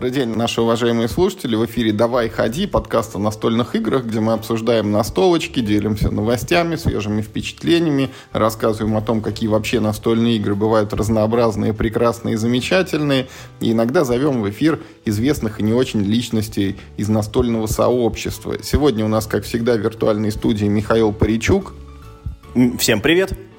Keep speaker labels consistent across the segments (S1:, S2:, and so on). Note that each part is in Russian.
S1: Добрый день, наши уважаемые слушатели. В эфире «Давай, ходи» подкаст о настольных играх, где мы обсуждаем настолочки, делимся новостями, свежими впечатлениями, рассказываем о том, какие вообще настольные игры бывают разнообразные, прекрасные и замечательные. И иногда зовем в эфир известных и не очень личностей из настольного сообщества. Сегодня у нас, как всегда, в виртуальной студии Михаил Паричук.
S2: Всем привет!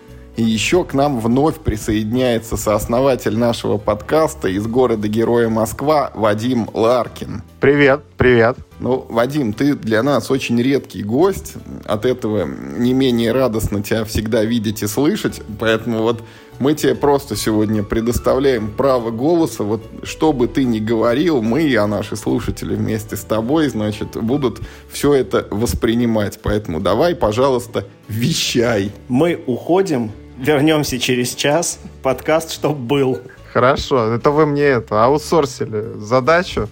S1: И еще к нам вновь присоединяется сооснователь нашего подкаста из города-героя Москва Вадим Ларкин.
S3: Привет, привет.
S1: Ну, Вадим, ты для нас очень редкий гость. От этого не менее радостно тебя всегда видеть и слышать. Поэтому вот мы тебе просто сегодня предоставляем право голоса. Вот что бы ты ни говорил, мы, а наши слушатели вместе с тобой, значит, будут все это воспринимать. Поэтому давай, пожалуйста, вещай.
S2: Мы уходим, вернемся через час. Подкаст, чтоб был.
S3: Хорошо, это вы мне это аутсорсили задачу.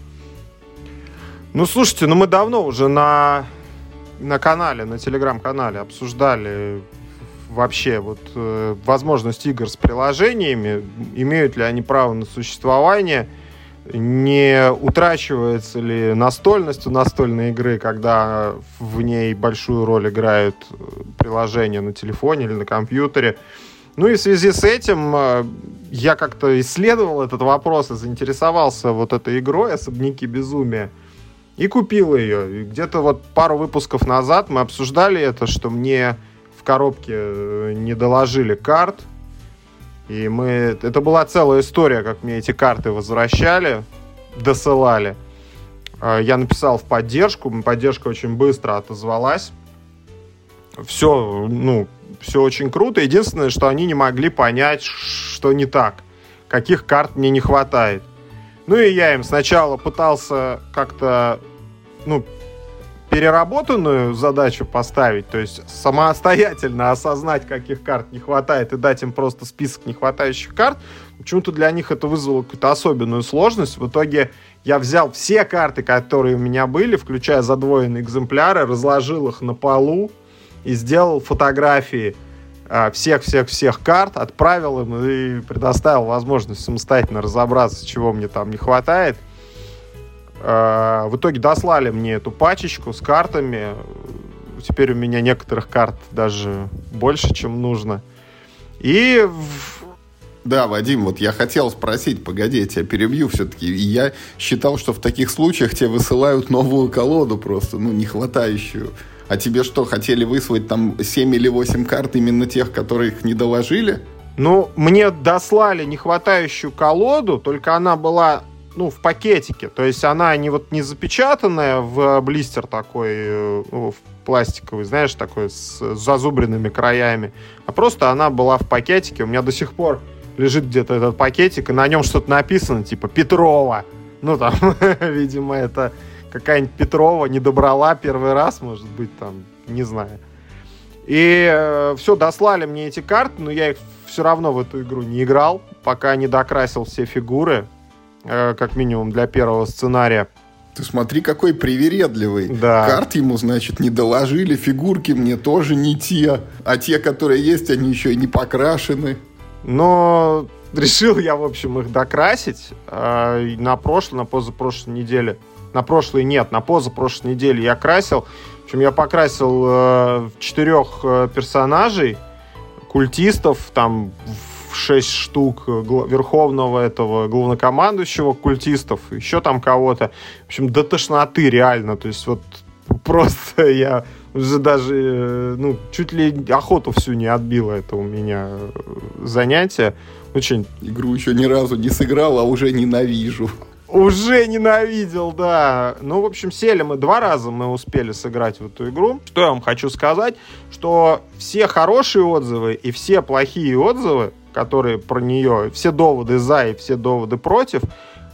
S3: Ну, слушайте, ну мы давно уже на, на канале, на телеграм-канале обсуждали вообще вот э, возможность игр с приложениями, имеют ли они право на существование, не утрачивается ли настольность у настольной игры, когда в ней большую роль играют э, приложения на телефоне или на компьютере. Ну и в связи с этим э, я как-то исследовал этот вопрос и заинтересовался вот этой игрой «Особняки безумия». И купил ее. Где-то вот пару выпусков назад мы обсуждали это, что мне в коробке э, не доложили карт. И мы... Это была целая история, как мне эти карты возвращали, досылали. А, я написал в поддержку, поддержка очень быстро отозвалась. Все, ну, все очень круто. Единственное, что они не могли понять, что не так. Каких карт мне не хватает. Ну и я им сначала пытался как-то ну, переработанную задачу поставить, то есть самостоятельно осознать, каких карт не хватает, и дать им просто список не хватающих карт, почему-то для них это вызвало какую-то особенную сложность. В итоге я взял все карты, которые у меня были, включая задвоенные экземпляры, разложил их на полу и сделал фотографии всех-всех-всех карт, отправил им и предоставил возможность самостоятельно разобраться, чего мне там не хватает – Э, в итоге дослали мне эту пачечку с картами. Теперь у меня некоторых карт даже больше, чем нужно. И
S1: да, Вадим, вот я хотел спросить, погоди, я тебя перебью все-таки. Я считал, что в таких случаях тебе высылают новую колоду просто, ну, не хватающую. А тебе что, хотели выслать там 7 или 8 карт именно тех, которые их не доложили?
S3: Ну, мне дослали нехватающую колоду, только она была ну, в пакетике. То есть она не вот не запечатанная в блистер такой, э, ну, в пластиковый, знаешь, такой с зазубренными краями, а просто она была в пакетике. У меня до сих пор лежит где-то этот пакетик, и на нем что-то написано, типа Петрова. Ну, там, видимо, это какая-нибудь Петрова не добрала первый раз, может быть, там, не знаю. И э, все, дослали мне эти карты, но я их все равно в эту игру не играл, пока не докрасил все фигуры. Э, как минимум для первого сценария.
S1: Ты смотри, какой привередливый.
S3: Да.
S1: Карт ему, значит, не доложили, фигурки мне тоже не те. А те, которые есть, они еще и не покрашены.
S3: Но решил я, в общем, их докрасить. Э, на прошлой, на позапрошлой неделе. На прошлой нет, на позапрошлой неделе я красил. В общем, я покрасил э, четырех персонажей, культистов, там 6 штук верховного этого главнокомандующего культистов, еще там кого-то. В общем, до тошноты реально. То есть вот просто я уже даже, э, ну, чуть ли охоту всю не отбило это у меня э, занятие. Очень...
S1: Игру еще ни разу не сыграл, а уже ненавижу.
S3: Уже ненавидел, да. Ну, в общем, сели мы два раза, мы успели сыграть в эту игру. Что я вам хочу сказать? Что все хорошие отзывы и все плохие отзывы которые про нее, все доводы за и все доводы против,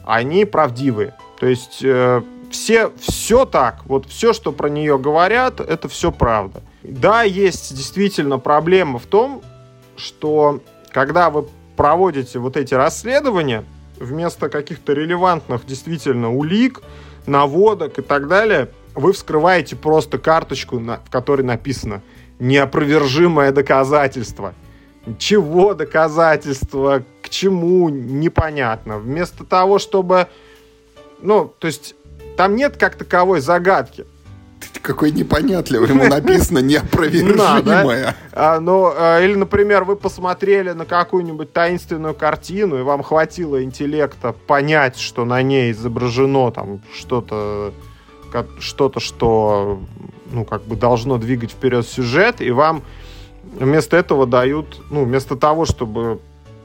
S3: они правдивые. То есть э, все, все так, вот все, что про нее говорят, это все правда. Да, есть действительно проблема в том, что когда вы проводите вот эти расследования, вместо каких-то релевантных действительно улик, наводок и так далее, вы вскрываете просто карточку, на, в которой написано «неопровержимое доказательство». Чего доказательства, к чему, непонятно. Вместо того, чтобы ну, то есть там нет как таковой загадки.
S1: Ты какой непонятливый, ему написано неопровержимое.
S3: А, ну, а, или, например, вы посмотрели на какую-нибудь таинственную картину, и вам хватило интеллекта понять, что на ней изображено там что-то, что-то, что, ну, как бы должно двигать вперед сюжет, и вам вместо этого дают, ну, вместо того, чтобы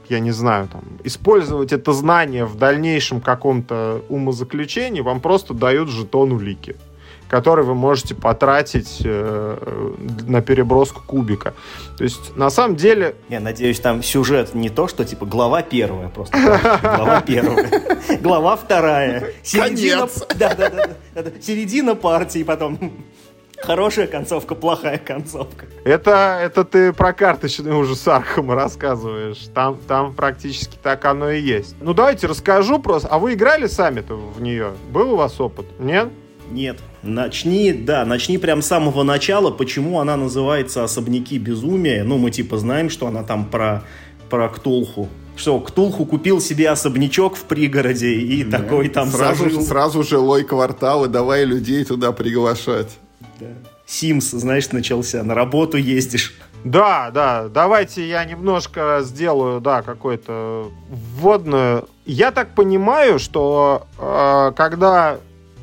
S3: я не знаю, там, использовать это знание в дальнейшем каком-то умозаключении, вам просто дают жетон улики который вы можете потратить э, на переброску кубика. То есть, на самом деле...
S2: Я надеюсь, там сюжет не то, что типа глава первая просто. Глава первая. Глава вторая.
S1: Середина...
S2: Да, да, да. Середина партии, потом Хорошая концовка, плохая концовка.
S3: Это, это ты про карточный ужас Архама рассказываешь. Там, там практически так оно и есть. Ну, давайте расскажу просто. А вы играли сами-то в нее? Был у вас опыт? Нет?
S2: Нет. Начни, да, начни прям с самого начала, почему она называется «Особняки безумия». Ну, мы типа знаем, что она там про, про Ктулху. Что, Ктулху купил себе особнячок в пригороде и да. такой там
S1: сразу, зажил. Сразу жилой квартал, и давай людей туда приглашать.
S2: Да. Симс, знаешь, начался, на работу ездишь.
S3: Да, да, давайте я немножко сделаю, да, какой-то вводную. Я так понимаю, что э, когда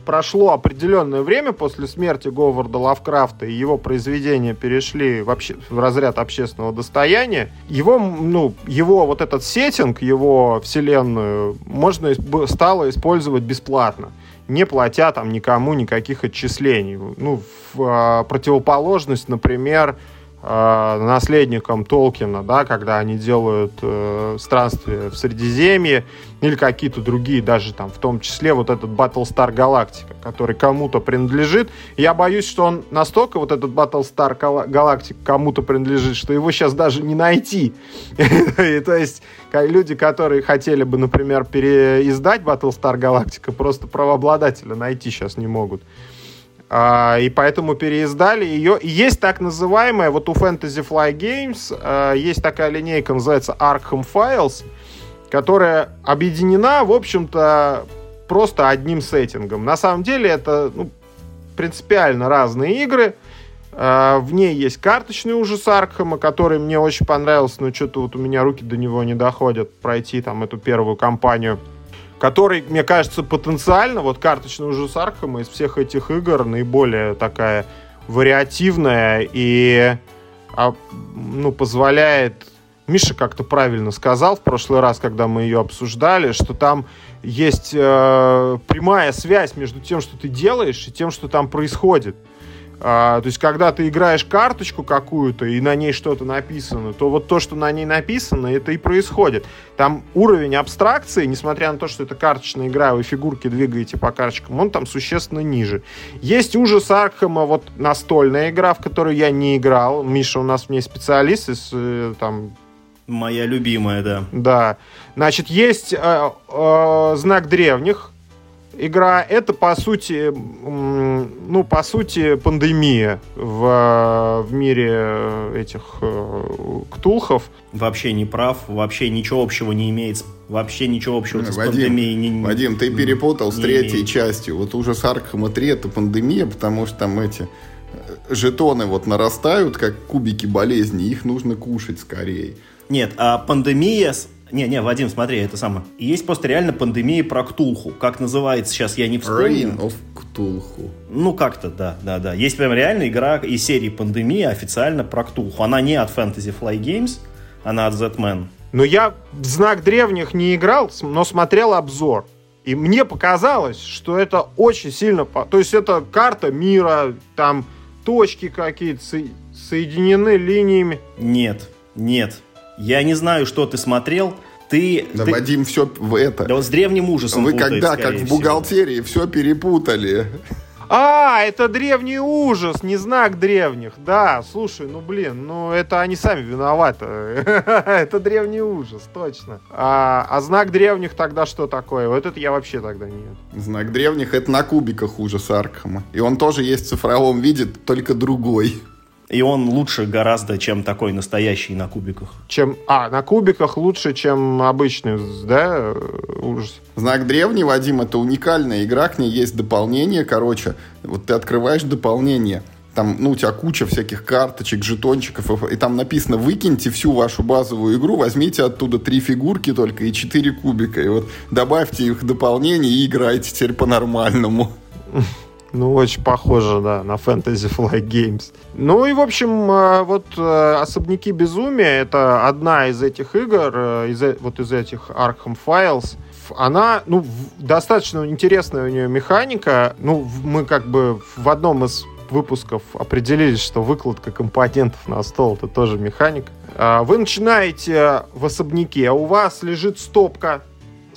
S3: прошло определенное время после смерти Говарда Лавкрафта и его произведения перешли в, обще... в разряд общественного достояния, его, ну, его вот этот сеттинг, его вселенную можно стало использовать бесплатно не платя там никому никаких отчислений. Ну, в а, противоположность, например, э, наследникам Толкина, да, когда они делают э, странствия в Средиземье или какие-то другие, даже там, в том числе вот этот Battlestar Galactica, который кому-то принадлежит. Я боюсь, что он настолько, вот этот Battlestar Galactica кому-то принадлежит, что его сейчас даже не найти. То есть люди, которые хотели бы, например, переиздать Battlestar Galactica, просто правообладателя найти сейчас не могут. А, и поэтому переиздали ее. Есть так называемая, вот у Fantasy Fly Games а, есть такая линейка, называется Arkham Files, которая объединена, в общем-то, просто одним сеттингом. На самом деле это ну, принципиально разные игры. А, в ней есть карточный ужас Аркхема, который мне очень понравился, но что-то вот у меня руки до него не доходят пройти там эту первую кампанию который, мне кажется, потенциально, вот карточный ужас Архама из всех этих игр наиболее такая вариативная и а, ну, позволяет... Миша как-то правильно сказал в прошлый раз, когда мы ее обсуждали, что там есть э, прямая связь между тем, что ты делаешь, и тем, что там происходит. А, то есть, когда ты играешь карточку какую-то, и на ней что-то написано, то вот то, что на ней написано, это и происходит. Там уровень абстракции, несмотря на то, что это карточная игра, вы фигурки двигаете по карточкам, он там существенно ниже. Есть ужас Архема, вот настольная игра, в которую я не играл. Миша у нас в ней специалист из э, там
S2: Моя любимая, да.
S3: Да. Значит, есть э, э, знак древних, игра это по сути, ну по сути пандемия в, в мире этих э, ктулхов.
S2: Вообще не прав, вообще ничего общего не имеет, вообще ничего общего Вадим, с пандемией не
S1: Вадим, ты перепутал с третьей имеет. частью. Вот ужас Аркхема 3 это пандемия, потому что там эти э, жетоны вот нарастают, как кубики болезни, их нужно кушать скорее.
S2: Нет, а пандемия не-не, Вадим, смотри, это самое. Есть просто реально пандемия про Ктулху. Как называется сейчас, я не вспомню.
S1: Reign of Ктулху.
S2: Ну, как-то, да, да, да. Есть прям реально игра из серии Пандемия официально про Ктулху. Она не от Fantasy Fly Games, она от Z-Man.
S3: Но я в знак древних не играл, но смотрел обзор. И мне показалось, что это очень сильно... То есть это карта мира, там точки какие-то соединены линиями.
S2: Нет, нет. Я не знаю, что ты смотрел. Ты,
S1: да,
S2: ты...
S1: Вадим, все в это.
S2: Да вот с древним ужасом
S1: Вы путает, когда, как в бухгалтерии, всего. все перепутали.
S3: А, это древний ужас, не знак древних. Да, слушай, ну блин, ну это они сами виноваты. это древний ужас, точно. А, а знак древних тогда что такое? Вот это я вообще тогда нет.
S1: Знак древних это на кубиках ужас Аркхема. И он тоже есть в цифровом виде, только другой.
S2: И он лучше гораздо, чем такой настоящий на кубиках.
S3: Чем, а, на кубиках лучше, чем обычный, да, ужас.
S1: Знак древний, Вадим, это уникальная игра, к ней есть дополнение, короче, вот ты открываешь дополнение, там, ну, у тебя куча всяких карточек, жетончиков, и там написано, выкиньте всю вашу базовую игру, возьмите оттуда три фигурки только и четыре кубика, и вот добавьте их в дополнение и играйте теперь по-нормальному.
S3: Ну, очень похоже, да, на Fantasy Flight Games. Ну и, в общем, э, вот э, «Особняки безумия» — это одна из этих игр, э, из, вот из этих Arkham Files. Она, ну, достаточно интересная у нее механика. Ну, мы как бы в одном из выпусков определились, что выкладка компонентов на стол — это тоже механика. А вы начинаете в особняке, а у вас лежит стопка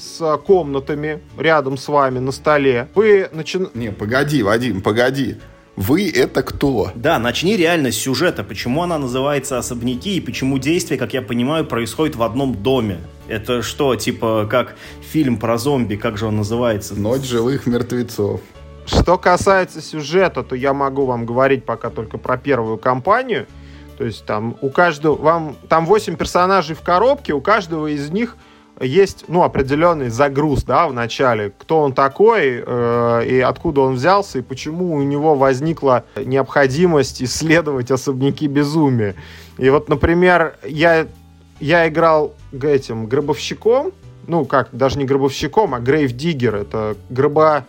S3: с комнатами рядом с вами на столе. Вы начинаете...
S1: Не, погоди, Вадим, погоди. Вы это кто?
S2: Да, начни реально с сюжета. Почему она называется «Особняки» и почему действие, как я понимаю, происходит в одном доме? Это что, типа, как фильм про зомби, как же он называется?
S1: «Ночь живых мертвецов».
S3: Что касается сюжета, то я могу вам говорить пока только про первую кампанию. То есть там у каждого... Вам, там 8 персонажей в коробке, у каждого из них есть, ну, определенный загруз, да, в начале, кто он такой, э, и откуда он взялся, и почему у него возникла необходимость исследовать особняки безумия. И вот, например, я, я играл этим гробовщиком, ну, как, даже не гробовщиком, а грейвдиггер, это гроба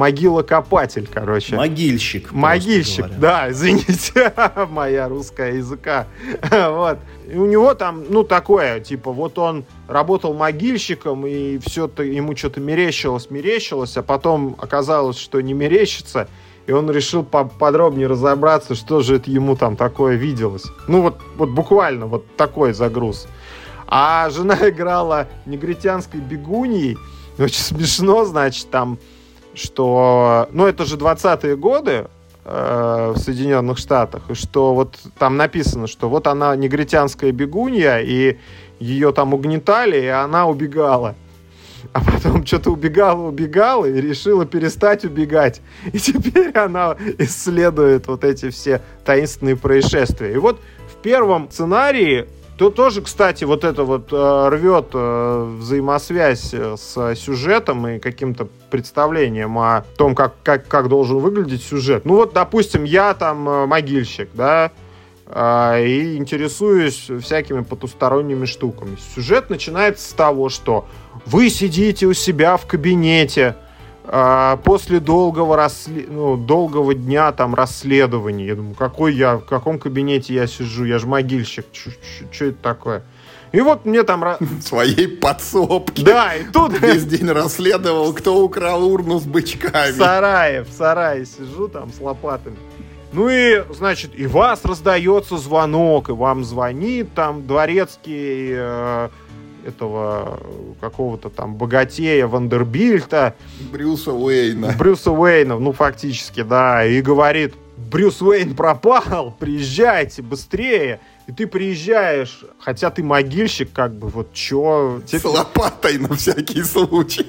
S3: могилокопатель, короче.
S2: Могильщик.
S3: Могильщик, да, извините, моя русская языка. вот. И у него там, ну, такое, типа, вот он работал могильщиком, и все то ему что-то мерещилось, мерещилось, а потом оказалось, что не мерещится, и он решил подробнее разобраться, что же это ему там такое виделось. Ну, вот, вот буквально вот такой загруз. А жена играла негритянской бегуньей, очень смешно, значит, там что, ну, это же 20-е годы э, в Соединенных Штатах, и что вот там написано, что вот она негритянская бегунья, и ее там угнетали, и она убегала. А потом что-то убегала, убегала и решила перестать убегать. И теперь она исследует вот эти все таинственные происшествия. И вот в первом сценарии то тоже, кстати, вот это вот э, рвет э, взаимосвязь э, с сюжетом и каким-то представлением о том, как, как, как должен выглядеть сюжет. Ну вот, допустим, я там могильщик, да, э, и интересуюсь всякими потусторонними штуками. Сюжет начинается с того, что вы сидите у себя в кабинете, а, после долгого, расслед... ну, долгого дня там расследований. Я думаю, какой я, в каком кабинете я сижу? Я же могильщик. Что это такое? И вот мне там...
S1: Своей подсобки.
S3: Да, и тут...
S1: Весь день расследовал, кто украл урну с бычками.
S3: В сарае, в сарае сижу там с лопатами. Ну и, значит, и вас раздается звонок, и вам звонит там дворецкий э, этого какого-то там богатея Вандербильта.
S1: Брюса Уэйна.
S3: Брюса Уэйна, ну, фактически, да, и говорит, Брюс Уэйн пропал, приезжайте быстрее. И ты приезжаешь, хотя ты могильщик, как бы, вот чё...
S1: С лопатой на всякий случай.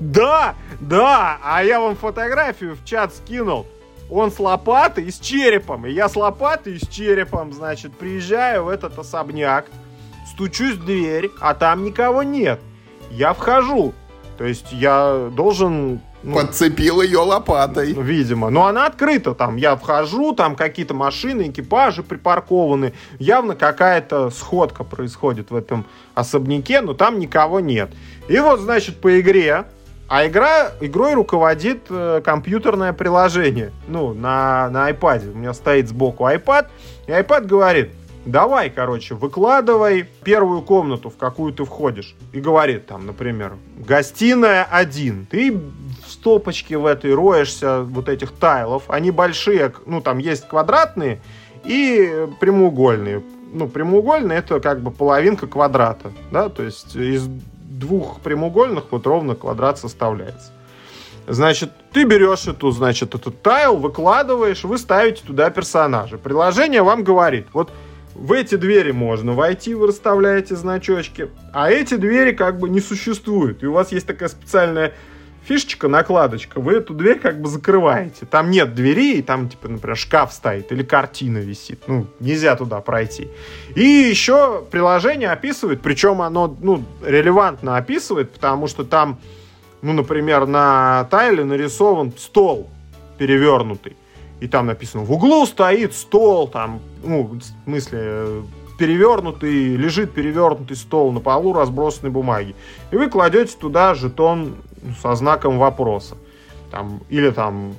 S3: Да, да, а я вам фотографию в чат скинул. Он с лопатой и с черепом. И я с лопатой и с черепом, значит, приезжаю в этот особняк стучусь в дверь, а там никого нет. Я вхожу. То есть я должен...
S1: Ну, Подцепил ее лопатой.
S3: Видимо. Но она открыта там. Я вхожу, там какие-то машины, экипажи припаркованы. Явно какая-то сходка происходит в этом особняке, но там никого нет. И вот, значит, по игре а игра, игрой руководит э, компьютерное приложение. Ну, на, на iPad. У меня стоит сбоку iPad. И iPad говорит, давай, короче, выкладывай первую комнату, в какую ты входишь. И говорит там, например, гостиная один. Ты в стопочке в этой роешься вот этих тайлов. Они большие, ну там есть квадратные и прямоугольные. Ну, прямоугольные это как бы половинка квадрата, да, то есть из двух прямоугольных вот ровно квадрат составляется. Значит, ты берешь эту, значит, этот тайл, выкладываешь, вы ставите туда персонажа. Приложение вам говорит, вот в эти двери можно войти, вы расставляете значочки, а эти двери как бы не существуют. И у вас есть такая специальная фишечка, накладочка, вы эту дверь как бы закрываете. Там нет двери, и там, типа, например, шкаф стоит или картина висит. Ну, нельзя туда пройти. И еще приложение описывает, причем оно, ну, релевантно описывает, потому что там, ну, например, на тайле нарисован стол перевернутый. И там написано, в углу стоит стол, там, ну, в смысле, перевернутый, лежит перевернутый стол, на полу разбросаны бумаги. И вы кладете туда жетон со знаком вопроса. Там, или там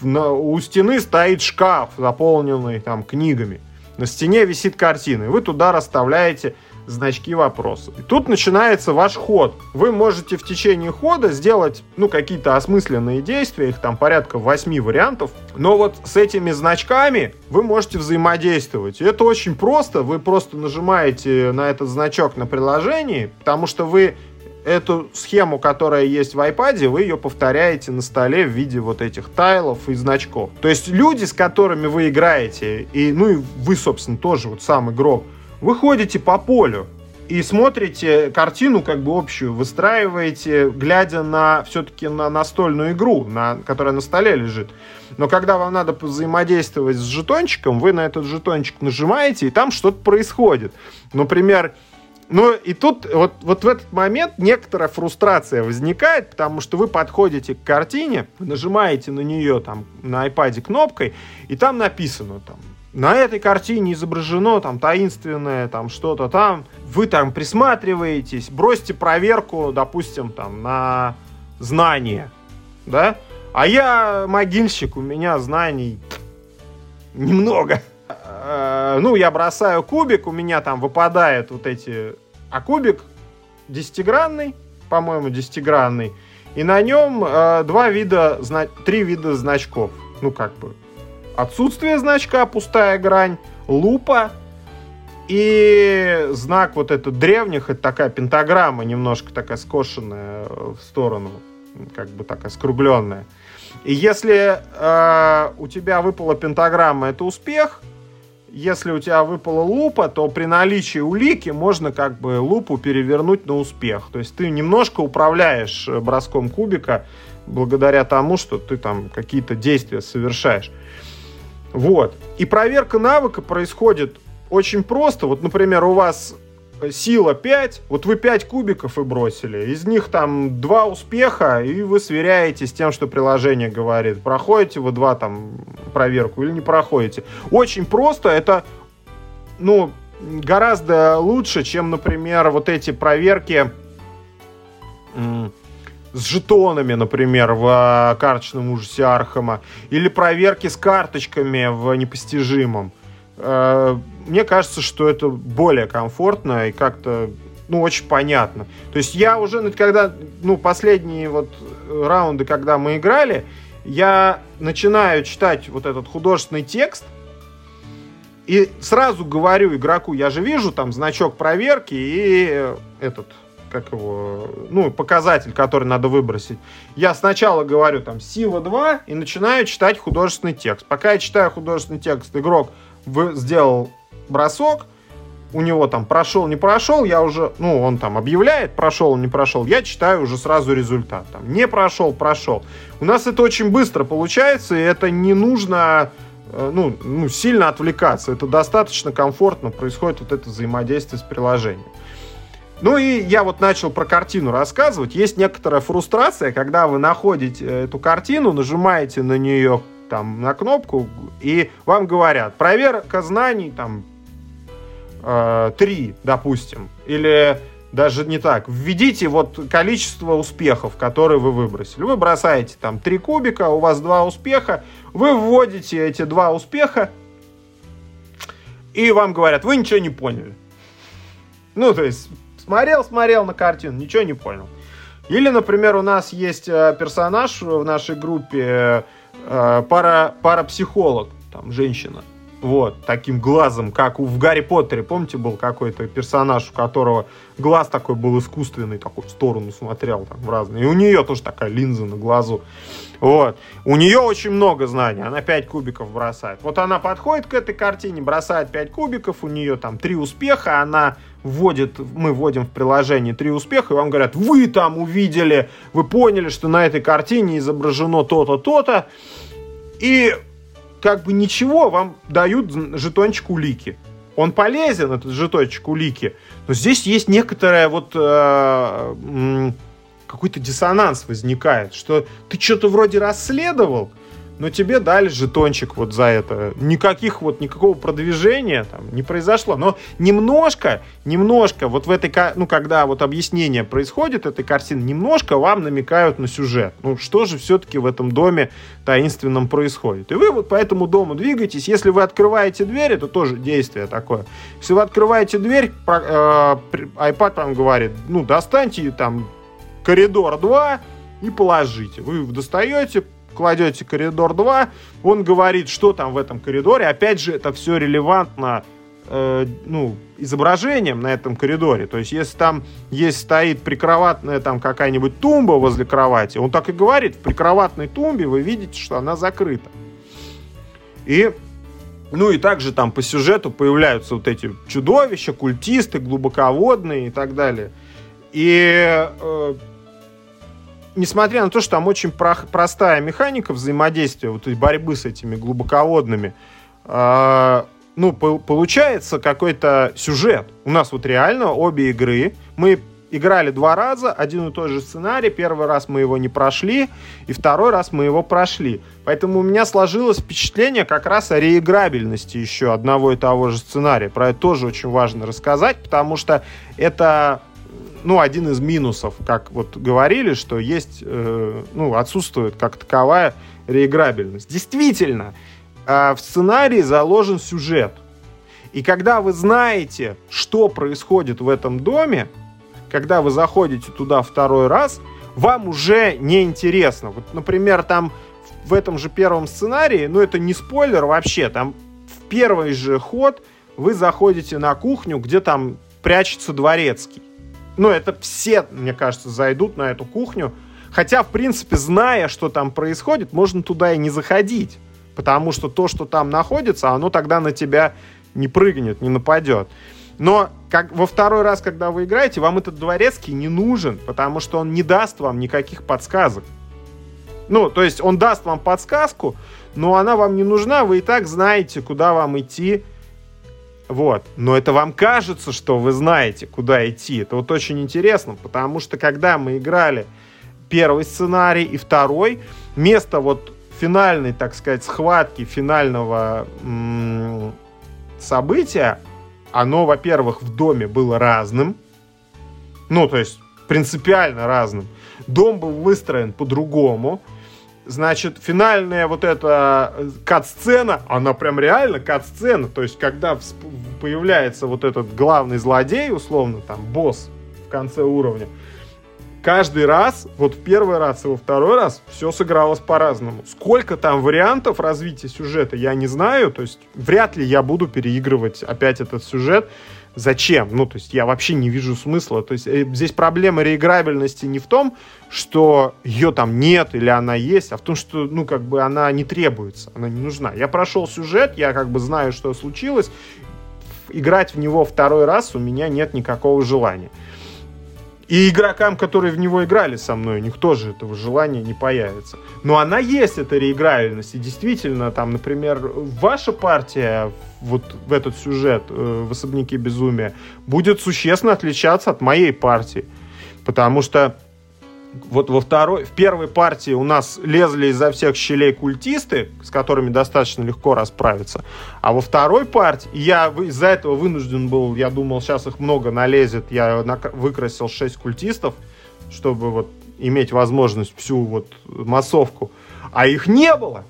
S3: в, на, у стены стоит шкаф, заполненный там книгами. На стене висит картина. И вы туда расставляете значки вопроса. И тут начинается ваш ход. Вы можете в течение хода сделать, ну, какие-то осмысленные действия, их там порядка 8 вариантов, но вот с этими значками вы можете взаимодействовать. И это очень просто, вы просто нажимаете на этот значок на приложении, потому что вы эту схему, которая есть в iPad, вы ее повторяете на столе в виде вот этих тайлов и значков. То есть люди, с которыми вы играете, и, ну и вы, собственно, тоже вот сам игрок, вы ходите по полю и смотрите картину как бы общую, выстраиваете, глядя на все-таки на настольную игру, на, которая на столе лежит. Но когда вам надо взаимодействовать с жетончиком, вы на этот жетончик нажимаете, и там что-то происходит. Например, ну и тут вот, вот в этот момент некоторая фрустрация возникает, потому что вы подходите к картине, нажимаете на нее там на iPad кнопкой, и там написано там на этой картине изображено там таинственное, там что-то там, вы там присматриваетесь, бросьте проверку, допустим, там на знание, да? А я могильщик, у меня знаний немного. Э, ну, я бросаю кубик, у меня там выпадает вот эти... А кубик десятигранный, по-моему, десятигранный, и на нем э, два вида, три вида значков. Ну, как бы, отсутствие значка, пустая грань, лупа и знак вот этот древних, это такая пентаграмма, немножко такая скошенная в сторону, как бы такая скругленная. И если э, у тебя выпала пентаграмма, это успех. Если у тебя выпала лупа, то при наличии улики можно как бы лупу перевернуть на успех. То есть ты немножко управляешь броском кубика благодаря тому, что ты там какие-то действия совершаешь. Вот. И проверка навыка происходит очень просто. Вот, например, у вас сила 5, вот вы 5 кубиков и бросили, из них там 2 успеха, и вы сверяете с тем, что приложение говорит. Проходите вы 2 там проверку или не проходите. Очень просто, это, ну, гораздо лучше, чем, например, вот эти проверки с жетонами, например, в э, карточном ужасе Архама, или проверки с карточками в непостижимом. Э, мне кажется, что это более комфортно и как-то ну, очень понятно. То есть я уже, когда, ну, последние вот раунды, когда мы играли, я начинаю читать вот этот художественный текст, и сразу говорю игроку, я же вижу там значок проверки и этот как его, ну, показатель, который надо выбросить. Я сначала говорю там сила 2 и начинаю читать художественный текст. Пока я читаю художественный текст, игрок сделал бросок, у него там прошел, не прошел, я уже, ну, он там объявляет, прошел, не прошел, я читаю уже сразу результат. Там, не прошел, прошел. У нас это очень быстро получается, и это не нужно э, ну, ну, сильно отвлекаться. Это достаточно комфортно происходит вот это взаимодействие с приложением. Ну и я вот начал про картину рассказывать. Есть некоторая фрустрация, когда вы находите эту картину, нажимаете на нее там на кнопку, и вам говорят, проверка знаний там э, 3, допустим, или даже не так. Введите вот количество успехов, которые вы выбросили. Вы бросаете там три кубика, у вас два успеха, вы вводите эти два успеха, и вам говорят, вы ничего не поняли. Ну, то есть Смотрел, смотрел на картину, ничего не понял. Или, например, у нас есть э, персонаж в нашей группе, э, пара, парапсихолог, там, женщина. Вот, таким глазом, как в Гарри Поттере, помните, был какой-то персонаж, у которого глаз такой был искусственный, такой в сторону смотрел, там, в разные. И у нее тоже такая линза на глазу. Вот. У нее очень много знаний, она 5 кубиков бросает. Вот она подходит к этой картине, бросает 5 кубиков, у нее там 3 успеха, она вводит, мы вводим в приложение три успеха, и вам говорят, вы там увидели, вы поняли, что на этой картине изображено то-то, то-то, и как бы ничего, вам дают жетончик улики. Он полезен, этот жетончик улики, но здесь есть некоторая вот э, какой-то диссонанс возникает, что ты что-то вроде расследовал, но тебе дали жетончик вот за это. Никаких вот, никакого продвижения там не произошло. Но немножко, немножко вот в этой, ну, когда вот объяснение происходит этой картины, немножко вам намекают на сюжет. Ну, что же все-таки в этом доме таинственном происходит. И вы вот по этому дому двигаетесь. Если вы открываете дверь, это тоже действие такое. Если вы открываете дверь, э, iPad вам говорит, ну, достаньте там коридор 2 и положите. Вы достаете, кладете коридор 2, он говорит, что там в этом коридоре. Опять же, это все релевантно э, ну, изображением на этом коридоре. То есть, если там есть стоит прикроватная там какая-нибудь тумба возле кровати, он так и говорит, в прикроватной тумбе вы видите, что она закрыта. И ну и также там по сюжету появляются вот эти чудовища, культисты, глубоководные и так далее. И э, несмотря на то, что там очень про простая механика взаимодействия, вот борьбы с этими глубоководными, э, ну, по получается какой-то сюжет. У нас вот реально обе игры. Мы играли два раза, один и тот же сценарий. Первый раз мы его не прошли, и второй раз мы его прошли. Поэтому у меня сложилось впечатление как раз о реиграбельности еще одного и того же сценария. Про это тоже очень важно рассказать, потому что это ну, один из минусов, как вот говорили, что есть, э, ну, отсутствует как таковая реиграбельность. Действительно, э, в сценарии заложен сюжет. И когда вы знаете, что происходит в этом доме, когда вы заходите туда второй раз, вам уже не интересно. Вот, например, там в этом же первом сценарии, ну, это не спойлер вообще, там в первый же ход вы заходите на кухню, где там прячется дворецкий ну, это все, мне кажется, зайдут на эту кухню. Хотя, в принципе, зная, что там происходит, можно туда и не заходить. Потому что то, что там находится, оно тогда на тебя не прыгнет, не нападет. Но как, во второй раз, когда вы играете, вам этот дворецкий не нужен, потому что он не даст вам никаких подсказок. Ну, то есть он даст вам подсказку, но она вам не нужна, вы и так знаете, куда вам идти, вот. Но это вам кажется, что вы знаете, куда идти. Это вот очень интересно, потому что когда мы играли первый сценарий и второй, место вот финальной, так сказать, схватки, финального м- события, оно, во-первых, в доме было разным. Ну, то есть принципиально разным. Дом был выстроен по-другому. Значит, финальная вот эта э, кат-сцена, она прям реально кат-сцена. То есть, когда появляется вот этот главный злодей, условно, там, босс в конце уровня, каждый раз, вот в первый раз и во второй раз, все сыгралось по-разному. Сколько там вариантов развития сюжета, я не знаю. То есть, вряд ли я буду переигрывать опять этот сюжет. Зачем? Ну, то есть я вообще не вижу смысла. То есть э, здесь проблема реиграбельности не в том, что ее там нет или она есть, а в том, что, ну, как бы она не требуется, она не нужна. Я прошел сюжет, я как бы знаю, что случилось. Играть в него второй раз у меня нет никакого желания. И игрокам, которые в него играли со мной, у них тоже этого желания не появится. Но она есть, эта реиграбельность. И действительно, там, например, ваша партия вот в этот сюжет э, в «Особняке безумия» будет существенно отличаться от моей партии. Потому что вот во второй, в первой партии у нас лезли изо всех щелей культисты, с которыми достаточно легко расправиться. А во второй партии я из-за этого вынужден был, я думал, сейчас их много налезет, я выкрасил 6 культистов, чтобы вот иметь возможность всю вот массовку. А их не было.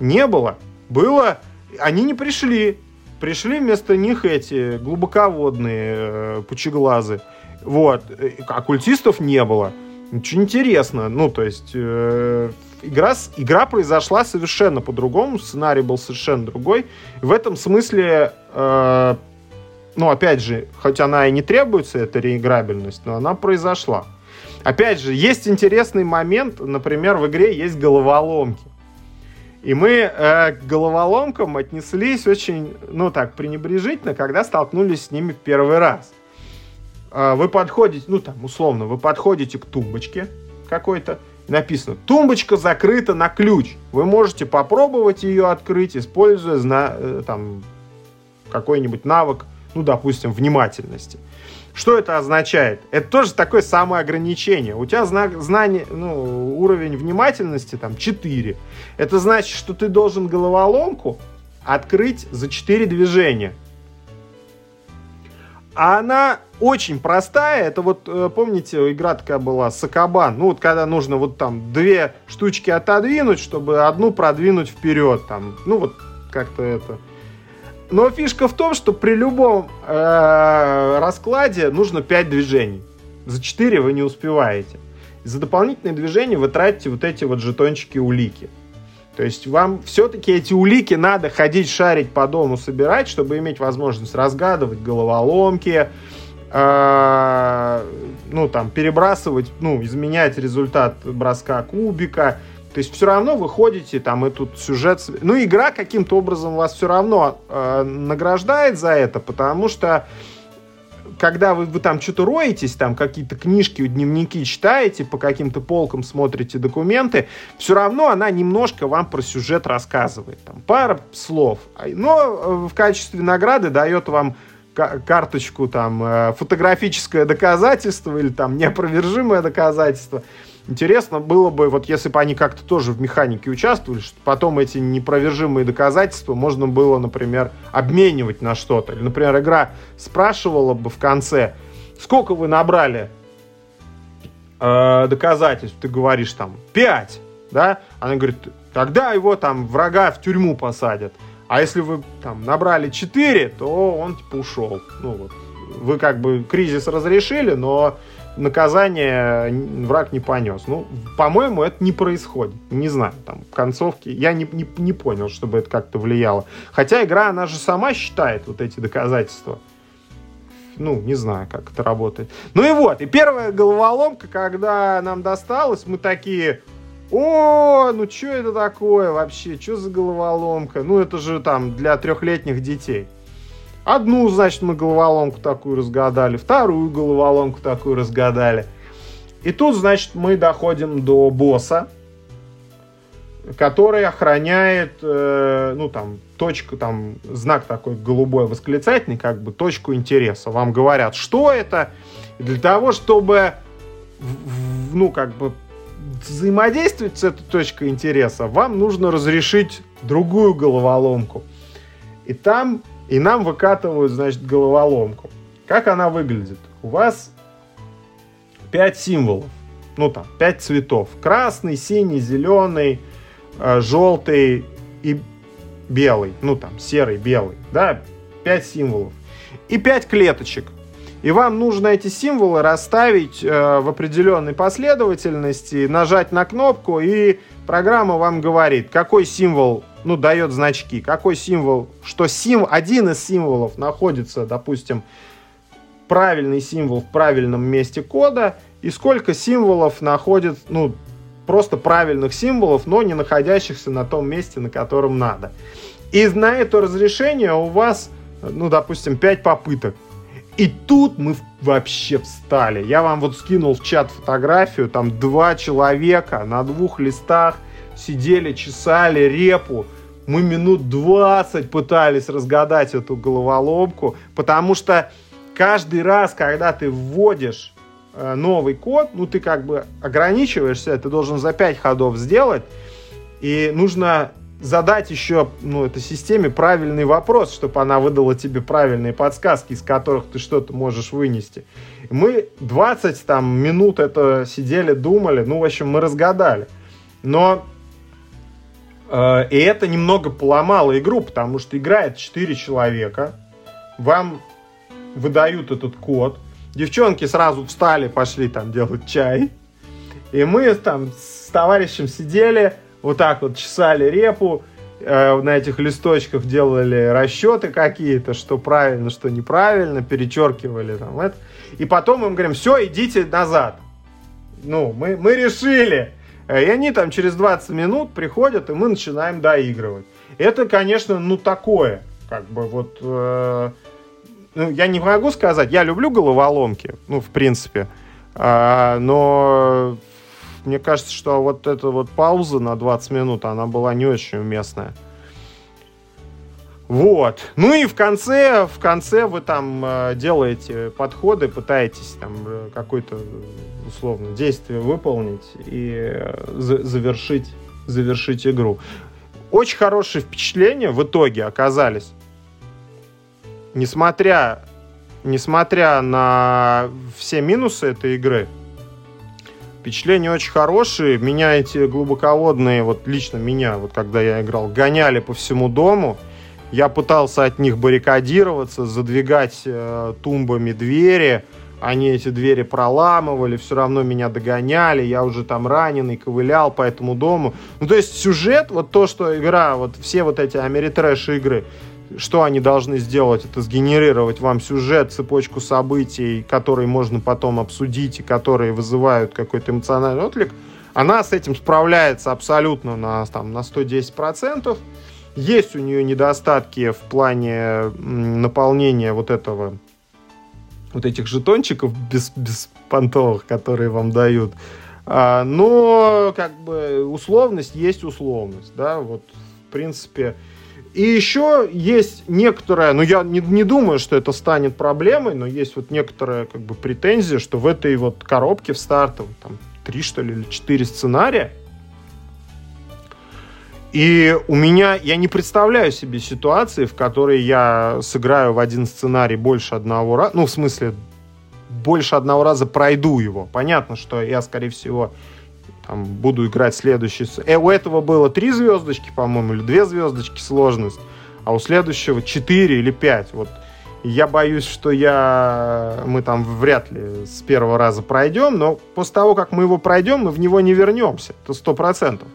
S3: Не было. Было... Они не пришли. Пришли вместо них эти глубоководные э, пучеглазы. Вот. А культистов не было. Очень интересно. Ну, то есть, э, игра, игра произошла совершенно по-другому, сценарий был совершенно другой. В этом смысле, э, ну, опять же, хоть она и не требуется, эта реиграбельность, но она произошла. Опять же, есть интересный момент, например, в игре есть головоломки. И мы э, к головоломкам отнеслись очень, ну так, пренебрежительно, когда столкнулись с ними в первый раз. Э, вы подходите, ну там условно, вы подходите к тумбочке какой-то, написано, тумбочка закрыта на ключ. Вы можете попробовать ее открыть, используя зна- э, там какой-нибудь навык, ну, допустим, внимательности. Что это означает? Это тоже такое самоограничение. У тебя знак, знание, ну, уровень внимательности там 4. Это значит, что ты должен головоломку открыть за 4 движения. А она очень простая. Это вот, э, помните, игра такая была Сакабан. Ну, вот когда нужно вот там две штучки отодвинуть, чтобы одну продвинуть вперед. Там, ну, вот как-то это... Но фишка в том, что при любом э, раскладе нужно 5 движений. За 4 вы не успеваете. За дополнительные движения вы тратите вот эти вот жетончики улики. То есть вам все-таки эти улики надо ходить, шарить по дому, собирать, чтобы иметь возможность разгадывать головоломки, э, ну там перебрасывать, ну изменять результат броска кубика. То есть все равно вы ходите, там и тут сюжет... Ну, игра каким-то образом вас все равно э, награждает за это, потому что когда вы, вы там что-то роетесь, там какие-то книжки, дневники читаете, по каким-то полкам смотрите документы, все равно она немножко вам про сюжет рассказывает. Там пара слов. Но э, в качестве награды дает вам карточку там э, фотографическое доказательство или там неопровержимое доказательство. Интересно было бы, вот если бы они как-то тоже в механике участвовали, что потом эти непровержимые доказательства можно было, например, обменивать на что-то. Или, например, игра спрашивала бы в конце, сколько вы набрали э, доказательств, ты говоришь там 5, да? Она говорит, тогда его там врага в тюрьму посадят. А если вы там набрали 4, то он типа ушел. Ну вот. Вы как бы кризис разрешили, но наказание враг не понес. Ну, по-моему, это не происходит. Не знаю, там, концовки. Я не, не, не понял, чтобы это как-то влияло. Хотя игра, она же сама считает вот эти доказательства. Ну, не знаю, как это работает. Ну и вот, и первая головоломка, когда нам досталось, мы такие, о, ну что это такое вообще, что за головоломка? Ну, это же там для трехлетних детей. Одну, значит, мы головоломку такую разгадали, вторую головоломку такую разгадали. И тут, значит, мы доходим до босса, который охраняет, э, ну, там, точку, там, знак такой голубой восклицательный, как бы, точку интереса. Вам говорят, что это, для того, чтобы, ну, как бы, взаимодействовать с этой точкой интереса, вам нужно разрешить другую головоломку. И там и нам выкатывают, значит, головоломку. Как она выглядит? У вас 5 символов. Ну, там, 5 цветов. Красный, синий, зеленый, э, желтый и белый. Ну, там, серый, белый. Да, 5 символов. И 5 клеточек. И вам нужно эти символы расставить э, в определенной последовательности, нажать на кнопку, и программа вам говорит, какой символ ну, дает значки. Какой символ, что сим, один из символов находится, допустим, правильный символ в правильном месте кода, и сколько символов находит, ну, просто правильных символов, но не находящихся на том месте, на котором надо. И на это разрешение у вас, ну, допустим, 5 попыток. И тут мы вообще встали. Я вам вот скинул в чат фотографию, там два человека на двух листах – сидели, чесали репу. Мы минут 20 пытались разгадать эту головоломку, потому что каждый раз, когда ты вводишь э, новый код, ну ты как бы ограничиваешься, ты должен за 5 ходов сделать, и нужно задать еще ну, этой системе правильный вопрос, чтобы она выдала тебе правильные подсказки, из которых ты что-то можешь вынести. Мы 20 там, минут это сидели, думали, ну, в общем, мы разгадали. Но и это немного поломало игру, потому что играет 4 человека. Вам выдают этот код. Девчонки сразу встали, пошли там делать чай. И мы там с товарищем сидели, вот так вот чесали репу, э, на этих листочках делали расчеты какие-то, что правильно, что неправильно, перечеркивали там это. И потом им говорим, все, идите назад. Ну, мы, мы решили. Э, и они там через 20 минут приходят, и мы начинаем доигрывать. Это, конечно, ну такое, как бы вот... Э, ну, я не могу сказать, я люблю головоломки, ну, в принципе, а, но мне кажется, что вот эта вот пауза на 20 минут, она была не очень уместная. Вот. Ну и в конце, в конце вы там э, делаете подходы, пытаетесь там э, какое-то условно действие выполнить и э, за завершить, завершить игру. Очень хорошие впечатления в итоге оказались. Несмотря, несмотря на все минусы этой игры, впечатления очень хорошие. Меня эти глубоководные, вот лично меня, вот когда я играл, гоняли по всему дому. Я пытался от них баррикадироваться, задвигать э, тумбами двери. Они эти двери проламывали, все равно меня догоняли. Я уже там раненый, ковылял по этому дому. Ну, то есть сюжет, вот то, что игра, вот все вот эти Америтрэш игры, что они должны сделать, это сгенерировать вам сюжет, цепочку событий, которые можно потом обсудить и которые вызывают какой-то эмоциональный отклик. Она с этим справляется абсолютно на, там, на 110%. Есть у нее недостатки в плане наполнения вот этого вот этих жетончиков без, беспонтовых, которые вам дают. А, но как бы условность есть условность, да, вот в принципе. И еще есть некоторая, ну я не, не думаю, что это станет проблемой, но есть вот некоторая как бы претензия, что в этой вот коробке в стартовом там три что ли или четыре сценария, и у меня, я не представляю себе ситуации, в которой я сыграю в один сценарий больше одного раза, ну, в смысле, больше одного раза пройду его. Понятно, что я, скорее всего, там, буду играть следующий... Э, у этого было три звездочки, по-моему, или две звездочки сложность, а у следующего четыре или пять. Вот я боюсь, что я... мы там вряд ли с первого раза пройдем, но после того, как мы его пройдем, мы в него не вернемся. Это сто процентов.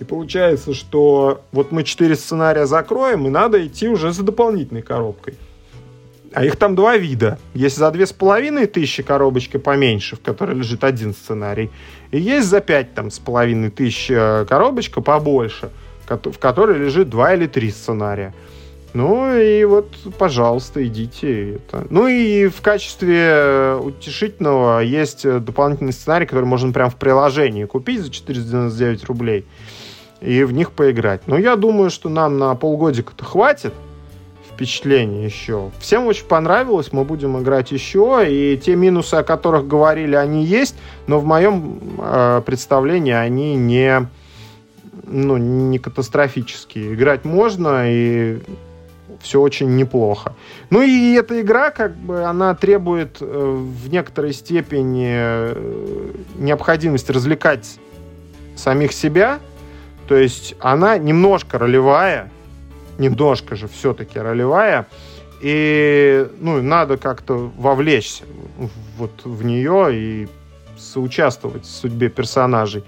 S3: И получается, что вот мы четыре сценария закроем, и надо идти уже за дополнительной коробкой. А их там два вида. Есть за две с половиной тысячи коробочка поменьше, в которой лежит один сценарий. И есть за пять там с половиной тысяч э, коробочка побольше, в которой лежит два или три сценария. Ну и вот, пожалуйста, идите. Это. Ну и в качестве утешительного есть дополнительный сценарий, который можно прямо в приложении купить за 499 рублей и в них поиграть. Но я думаю, что нам на полгодика-то хватит впечатлений еще. Всем очень понравилось, мы будем играть еще, и те минусы, о которых говорили, они есть, но в моем э, представлении они не, ну, не катастрофические. Играть можно, и все очень неплохо. Ну и эта игра, как бы, она требует э, в некоторой степени э, необходимости развлекать самих себя, то есть она немножко ролевая, немножко же все-таки ролевая, и ну, надо как-то вовлечься вот в нее и соучаствовать в судьбе персонажей.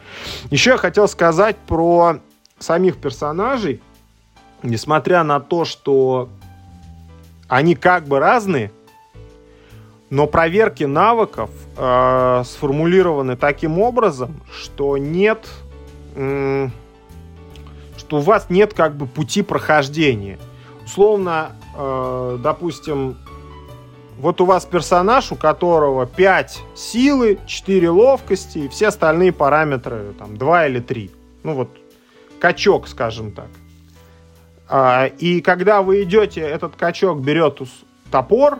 S3: Еще я хотел сказать про самих персонажей. Несмотря на то, что они как бы разные, но проверки навыков э, сформулированы таким образом, что нет что у вас нет как бы пути прохождения. Условно, э, допустим, вот у вас персонаж, у которого 5 силы, 4 ловкости, и все остальные параметры, там, 2 или 3. Ну вот, качок, скажем так. А, и когда вы идете, этот качок берет топор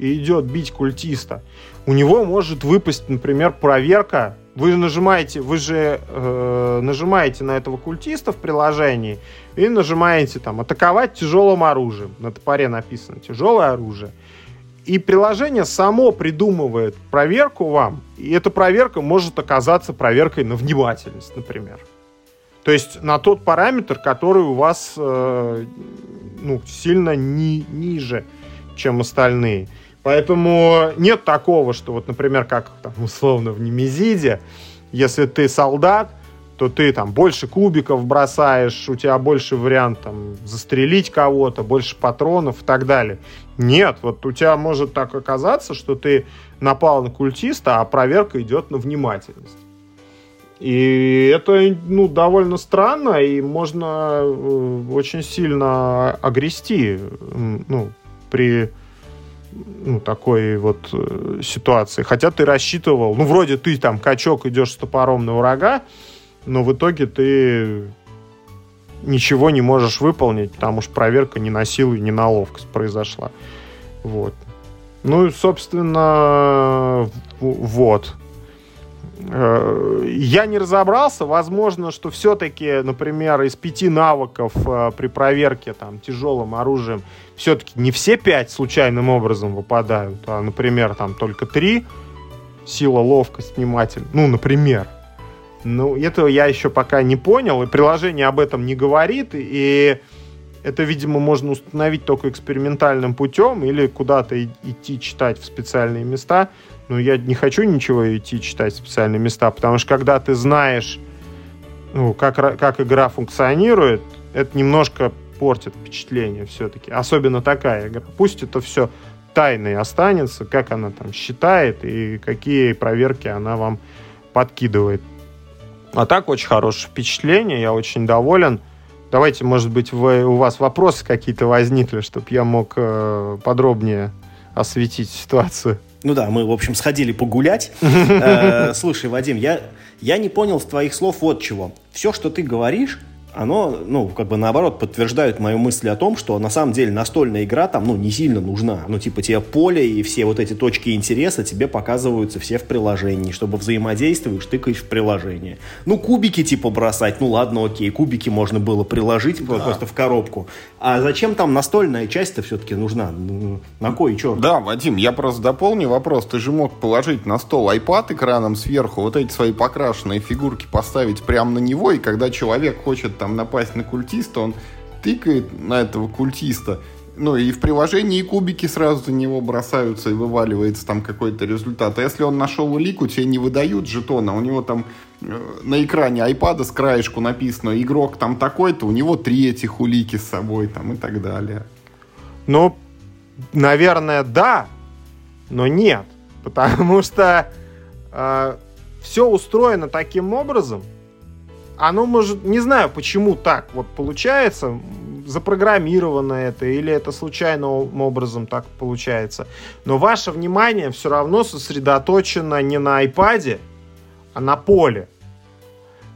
S3: и идет бить культиста, у него может выпасть, например, проверка вы нажимаете, вы же э, нажимаете на этого культиста в приложении и нажимаете там атаковать тяжелым оружием. На топоре написано тяжелое оружие. И приложение само придумывает проверку вам, и эта проверка может оказаться проверкой на внимательность, например. То есть на тот параметр, который у вас э, ну, сильно ни, ниже, чем остальные. Поэтому нет такого, что вот, например, как там, условно в Немезиде, если ты солдат, то ты там больше кубиков бросаешь, у тебя больше вариант там застрелить кого-то, больше патронов и так далее. Нет, вот у тебя может так оказаться, что ты напал на культиста, а проверка идет на внимательность. И это ну, довольно странно, и можно э, очень сильно огрести ну, при ну, такой вот э, ситуации. Хотя ты рассчитывал, ну, вроде ты там качок идешь с топором на врага, но в итоге ты ничего не можешь выполнить, потому что проверка не на силу и не на ловкость произошла. Вот. Ну и, собственно, вот. Э, я не разобрался. Возможно, что все-таки, например, из пяти навыков э, при проверке там, тяжелым оружием все-таки не все пять случайным образом выпадают, а, например, там только три. Сила, ловкость, вниматель. Ну, например. Ну, этого я еще пока не понял, и приложение об этом не говорит, и это, видимо, можно установить только экспериментальным путем или куда-то идти читать в специальные места. Но я не хочу ничего идти читать в специальные места, потому что когда ты знаешь, ну, как, как игра функционирует, это немножко портит впечатление все-таки. Особенно такая игра. Пусть это все тайной останется, как она там считает и какие проверки она вам подкидывает. А так очень хорошее впечатление, я очень доволен. Давайте, может быть, вы, у вас вопросы какие-то возникли, чтобы я мог э, подробнее осветить ситуацию.
S2: Ну да, мы, в общем, сходили погулять. Э, слушай, Вадим, я, я не понял с твоих слов вот чего. Все, что ты говоришь, оно, ну, как бы наоборот, подтверждает мою мысль о том, что на самом деле настольная игра там, ну, не сильно нужна. Ну, типа, тебе поле и все вот эти точки интереса тебе показываются все в приложении. Чтобы взаимодействуешь, тыкаешь в приложение. Ну, кубики, типа, бросать, ну, ладно, окей, кубики можно было приложить да. просто в коробку. А зачем там настольная часть-то все-таки нужна? Ну, на кой, что?
S1: Да, Вадим, я просто дополню вопрос. Ты же мог положить на стол iPad экраном сверху, вот эти свои покрашенные фигурки поставить прямо на него, и когда человек хочет там напасть на культиста, он тыкает на этого культиста, ну и в приложении кубики сразу за него бросаются и вываливается там какой-то результат. А если он нашел улику, тебе не выдают жетона, у него там э, на экране айпада с краешку написано игрок там такой-то, у него три этих улики с собой там и так далее.
S3: Ну, наверное, да, но нет. Потому что э, все устроено таким образом, оно может, не знаю, почему так вот получается, запрограммировано это, или это случайным образом так получается. Но ваше внимание все равно сосредоточено не на iPad, а на поле.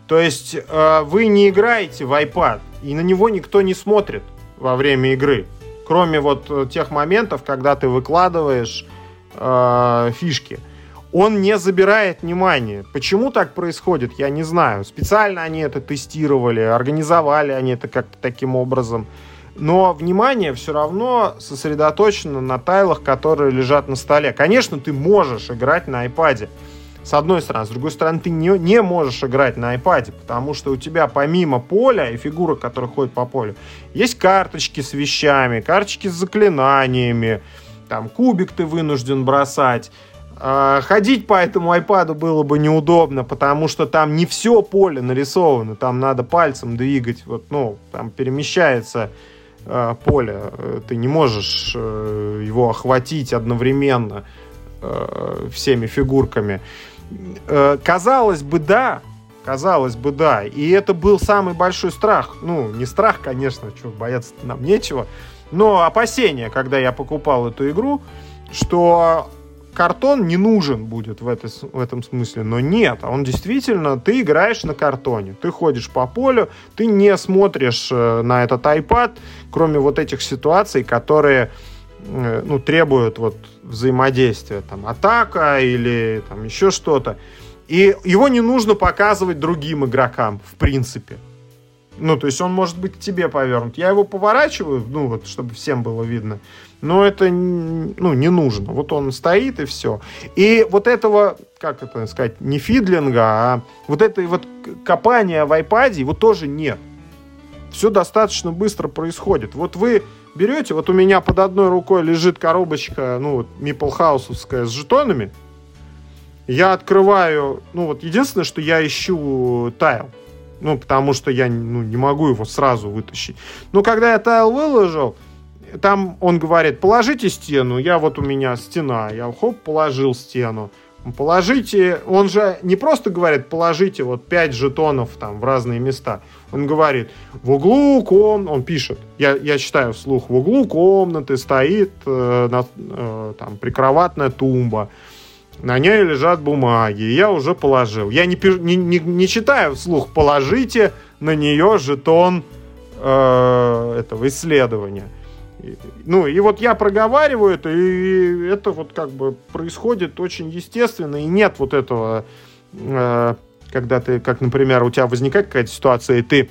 S3: То есть э, вы не играете в iPad, и на него никто не смотрит во время игры. Кроме вот э, тех моментов, когда ты выкладываешь э, фишки он не забирает внимание. Почему так происходит, я не знаю. Специально они это тестировали, организовали они это как-то таким образом. Но внимание все равно сосредоточено на тайлах, которые лежат на столе. Конечно, ты можешь играть на iPad. С одной стороны. С другой стороны, ты не, не можешь играть на iPad, потому что у тебя помимо поля и фигурок, которые ходят по полю, есть карточки с вещами, карточки с заклинаниями, там кубик ты вынужден бросать, ходить по этому айпаду было бы неудобно, потому что там не все поле нарисовано, там надо пальцем двигать, вот, ну, там перемещается э, поле, ты не можешь э, его охватить одновременно э, всеми фигурками. Э, казалось бы, да, казалось бы, да, и это был самый большой страх, ну, не страх, конечно, что бояться нам нечего, но опасение, когда я покупал эту игру, что картон не нужен будет в, этой, в этом смысле, но нет, а он действительно, ты играешь на картоне, ты ходишь по полю, ты не смотришь э, на этот iPad, кроме вот этих ситуаций, которые э, ну, требуют вот взаимодействия, там, атака или там еще что-то. И его не нужно показывать другим игрокам, в принципе. Ну, то есть он может быть к тебе повернут. Я его поворачиваю, ну, вот, чтобы всем было видно. Но это, ну, не нужно. Вот он стоит и все. И вот этого, как это сказать, не фидлинга, а вот этой вот копания в iPad его тоже нет. Все достаточно быстро происходит. Вот вы берете, вот у меня под одной рукой лежит коробочка, ну, вот, Миплхаусовская с жетонами. Я открываю, ну, вот единственное, что я ищу тайл. Ну, потому что я ну, не могу его сразу вытащить. Но когда я тайл выложил, там он говорит, положите стену. Я вот у меня стена. Я хоп, положил стену. Положите, он же не просто говорит, положите вот 5 жетонов там в разные места. Он говорит, в углу ком, он пишет, я, я читаю вслух, в углу комнаты стоит э, на, э, там прикроватная тумба, на ней лежат бумаги, я уже положил. Я не, не, не, не читаю вслух, положите на нее жетон э, этого исследования. Ну, и вот я проговариваю это, и это вот как бы происходит очень естественно, и нет вот этого, э, когда ты, как, например, у тебя возникает какая-то ситуация, и ты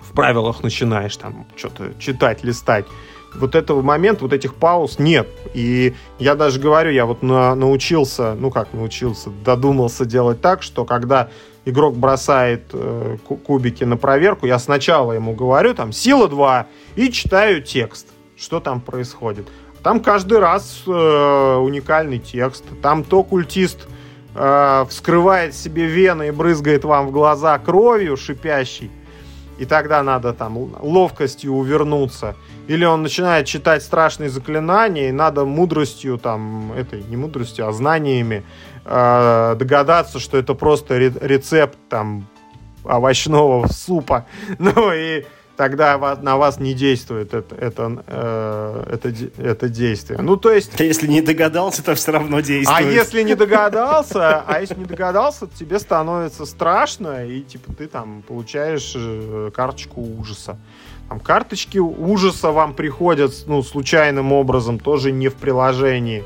S3: в правилах начинаешь там что-то читать, листать, вот этого момента, вот этих пауз нет. И я даже говорю, я вот на, научился, ну как научился, додумался делать так, что когда игрок бросает э, кубики на проверку, я сначала ему говорю, там, сила 2, и читаю текст, что там происходит. Там каждый раз э, уникальный текст. Там то культист э, вскрывает себе вены и брызгает вам в глаза кровью шипящей, и тогда надо там ловкостью увернуться. Или он начинает читать страшные заклинания, и надо мудростью, там, этой, не мудростью, а знаниями э, догадаться, что это просто рецепт там овощного супа. Ну и тогда на вас не действует это, это, э, это, это действие. Ну, то есть...
S2: А если не догадался, то все равно действует.
S3: А если не догадался, а если не догадался, тебе становится страшно, и типа ты там получаешь э, карточку ужаса. Там карточки ужаса вам приходят, ну, случайным образом, тоже не в приложении.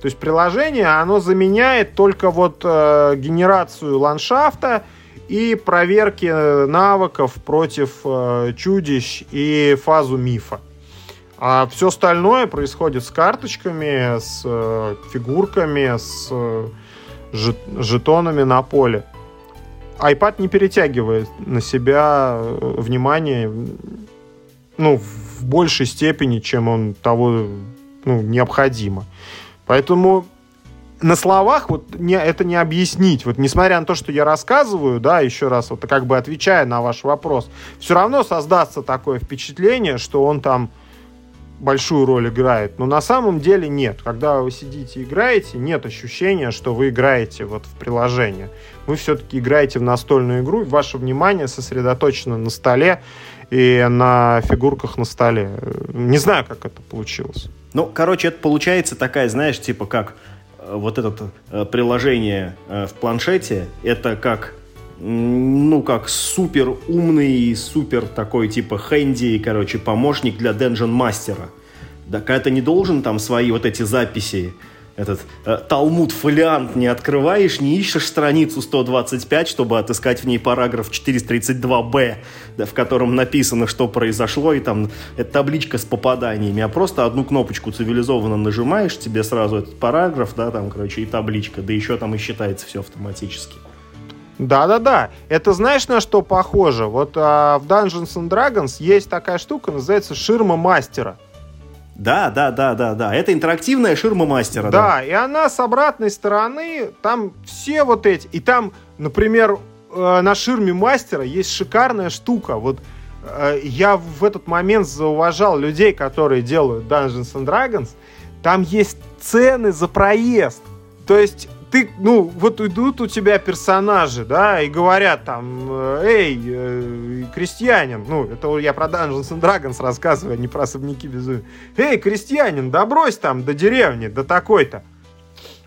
S3: То есть приложение, оно заменяет только вот э, генерацию ландшафта, и проверки навыков против э, чудищ и фазу мифа. А все остальное происходит с карточками, с э, фигурками, с э, жетонами на поле. iPad не перетягивает на себя э, внимание ну, в большей степени, чем он того ну, необходимо. Поэтому на словах вот не, это не объяснить. Вот несмотря на то, что я рассказываю, да, еще раз, вот как бы отвечая на ваш вопрос, все равно создастся такое впечатление, что он там большую роль играет. Но на самом деле нет. Когда вы сидите и играете, нет ощущения, что вы играете вот в приложение. Вы все-таки играете в настольную игру, ваше внимание сосредоточено на столе и на фигурках на столе. Не знаю, как это получилось.
S2: Ну, короче, это получается такая, знаешь, типа как вот это э, приложение э, в планшете, это как ну, как супер умный, супер такой, типа, хэнди, короче, помощник для Dungeon мастера. Да, когда ты не должен там свои вот эти записи этот э, Талмуд фолиант не открываешь, не ищешь страницу 125, чтобы отыскать в ней параграф 432б, да, в котором написано, что произошло, и там это табличка с попаданиями, а просто одну кнопочку цивилизованно нажимаешь, тебе сразу этот параграф, да, там, короче, и табличка, да еще там и считается все автоматически.
S3: Да-да-да. Это знаешь, на что похоже? Вот а, в Dungeons and Dragons есть такая штука, называется ширма мастера.
S2: Да, да, да, да, да. Это интерактивная ширма мастера.
S3: Да, да, и она с обратной стороны, там все вот эти. И там, например, э, на ширме мастера есть шикарная штука. Вот э, я в этот момент зауважал людей, которые делают Dungeons and Dragons. Там есть цены за проезд. То есть ты, ну, вот идут у тебя персонажи, да, и говорят там, э, эй, э, крестьянин, ну, это я про Dungeons and Dragons рассказываю, а не про особняки безумия. Эй, крестьянин, да там до деревни, до такой-то.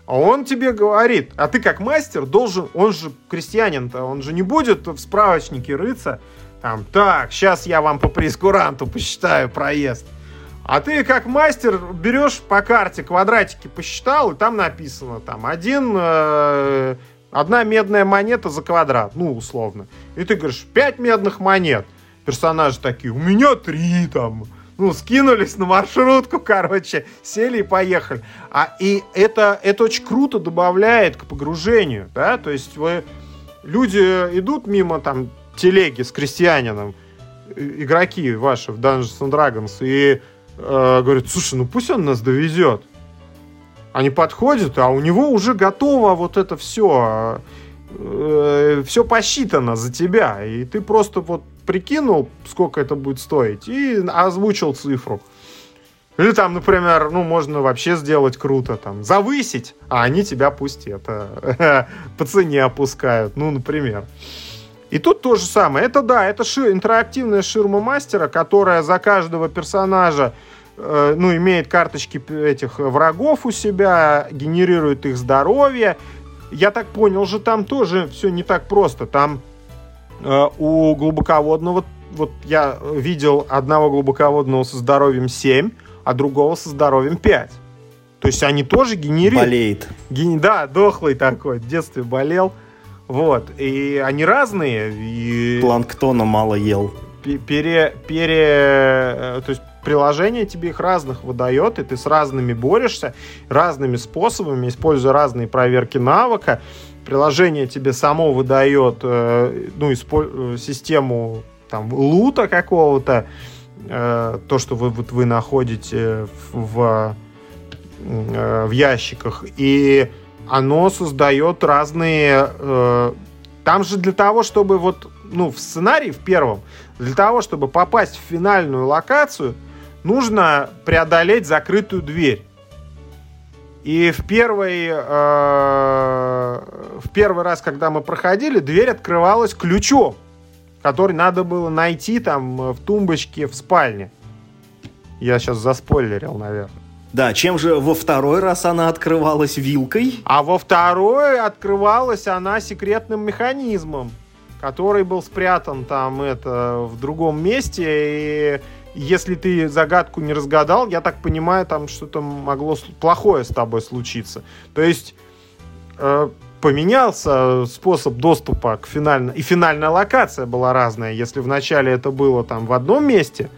S3: А он тебе говорит, а ты как мастер должен, он же крестьянин-то, он же не будет в справочнике рыться, там, так, сейчас я вам по прескуранту посчитаю проезд. А ты как мастер берешь по карте квадратики посчитал, и там написано там один, э, одна медная монета за квадрат, ну, условно. И ты говоришь, пять медных монет. Персонажи такие, у меня три там. Ну, скинулись на маршрутку, короче, сели и поехали. А, и это, это очень круто добавляет к погружению, да, то есть вы, люди идут мимо там телеги с крестьянином, игроки ваши в Dungeons and Dragons, и э, говорит, слушай, ну пусть он нас довезет. Они подходят, а у него уже готово вот это все, э, все посчитано за тебя. И ты просто вот прикинул, сколько это будет стоить, и озвучил цифру. Или там, например, ну, можно вообще сделать круто, там, завысить, а они тебя пусть это по цене опускают, ну, например. И тут то же самое. Это да, это шир, интерактивная ширма мастера, которая за каждого персонажа э, ну, имеет карточки этих врагов у себя, генерирует их здоровье. Я так понял же, там тоже все не так просто. Там э, у глубоководного, вот я видел одного глубоководного со здоровьем 7, а другого со здоровьем 5. То есть они тоже генерируют.
S2: Болеет.
S3: Ген... Да, дохлый такой, в детстве болел. Вот, и они разные. И...
S2: Планктона мало ел.
S3: Пере, пере, э, то есть приложение тебе их разных выдает, и ты с разными борешься, разными способами, используя разные проверки навыка. Приложение тебе само выдает э, ну, испо- э, систему там, лута какого-то, то, что вы, вот, вы находите в, в ящиках. И оно создает разные... Э, там же для того, чтобы вот, ну, в сценарии, в первом, для того, чтобы попасть в финальную локацию, нужно преодолеть закрытую дверь. И в первый, э, в первый раз, когда мы проходили, дверь открывалась ключом, который надо было найти там в тумбочке в спальне. Я сейчас заспойлерил, наверное.
S2: Да, чем же во второй раз она открывалась вилкой?
S3: А во второй открывалась она секретным механизмом, который был спрятан там это в другом месте. И если ты загадку не разгадал, я так понимаю, там что-то могло плохое с тобой случиться. То есть э, поменялся способ доступа к финальной... И финальная локация была разная. Если вначале это было там в одном месте,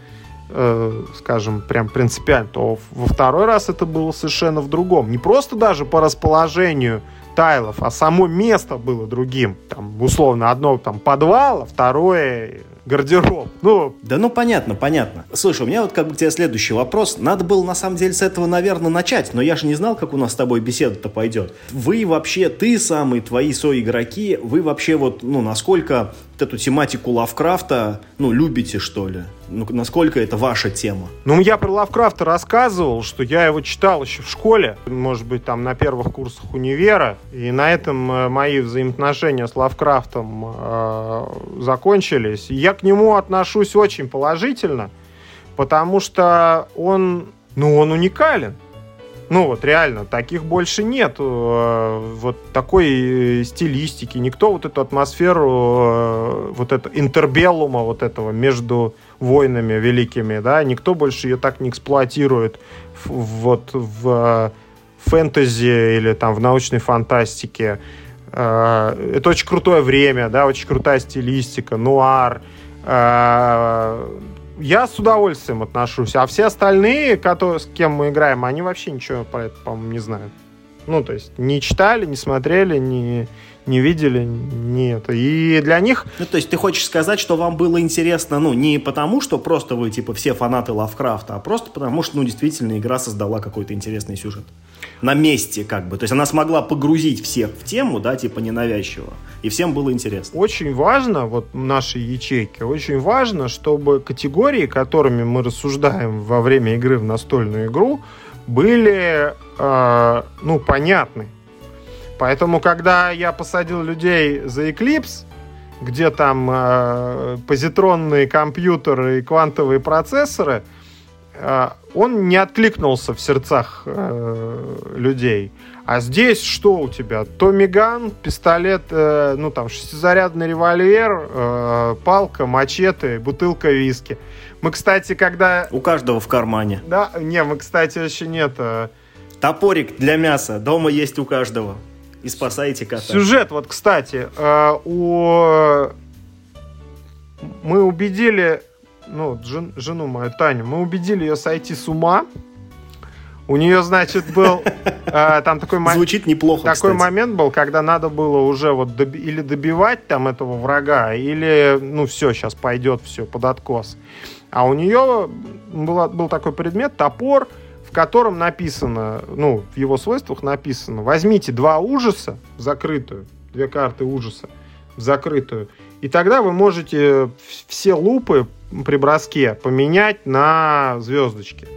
S3: э, скажем, прям принципиально, то во второй раз это было совершенно в другом. Не просто даже по расположению тайлов, а само место было другим. Там, условно, одно там подвал, а второе гардероб. Ну,
S2: да ну понятно, понятно. Слушай, у меня вот как бы к тебе следующий вопрос. Надо было на самом деле с этого, наверное, начать, но я же не знал, как у нас с тобой беседа-то пойдет. Вы вообще, ты самый, твои соигроки, вы вообще вот, ну, насколько вот эту тематику Лавкрафта, ну, любите, что ли? Ну, насколько это ваша тема?
S3: Ну, я про Лавкрафта рассказывал, что я его читал еще в школе, может быть, там на первых курсах универа, и на этом э, мои взаимоотношения с Лавкрафтом э, закончились. Я к нему отношусь очень положительно, потому что он, ну, он уникален. Ну вот реально, таких больше нет. Э, вот такой э, стилистики. Никто вот эту атмосферу, э, вот это интербеллума вот этого между войнами великими, да, никто больше ее так не эксплуатирует вот в фэнтези или там в научной фантастике. Это очень крутое время, да, очень крутая стилистика, нуар я с удовольствием отношусь. А все остальные, которые, с кем мы играем, они вообще ничего про это, по-моему, не знают. Ну, то есть, не читали, не смотрели, не, не видели, не это. И для них...
S2: Ну, то есть, ты хочешь сказать, что вам было интересно, ну, не потому, что просто вы, типа, все фанаты Лавкрафта, а просто потому, что, ну, действительно, игра создала какой-то интересный сюжет на месте, как бы. То есть она смогла погрузить всех в тему, да, типа ненавязчиво. И всем было интересно.
S3: Очень важно, вот нашей ячейки, очень важно, чтобы категории, которыми мы рассуждаем во время игры в настольную игру, были, э, ну, понятны. Поэтому, когда я посадил людей за Eclipse, где там э, позитронные компьютеры и квантовые процессоры – а, он не откликнулся в сердцах э, людей. А здесь что у тебя? Томиган, пистолет, э, ну там шестизарядный револьвер, э, палка, мачете, бутылка виски. Мы, кстати, когда...
S2: У каждого в кармане.
S3: Да, не, мы, кстати, еще нет... Э...
S2: Топорик для мяса дома есть у каждого. И спасаете кота.
S3: Сюжет, вот, кстати, э, у... Мы убедили ну, жен, жену мою, Таню, мы убедили ее сойти с ума. У нее, значит, был э, там такой момент.
S2: Звучит неплохо.
S3: Такой
S2: кстати.
S3: момент был, когда надо было уже вот доби- или добивать там этого врага, или ну все, сейчас пойдет все под откос. А у нее была, был такой предмет топор, котором написано, ну, в его свойствах написано: возьмите два ужаса в закрытую, две карты ужаса в закрытую, и тогда вы можете все лупы при броске поменять на звездочки.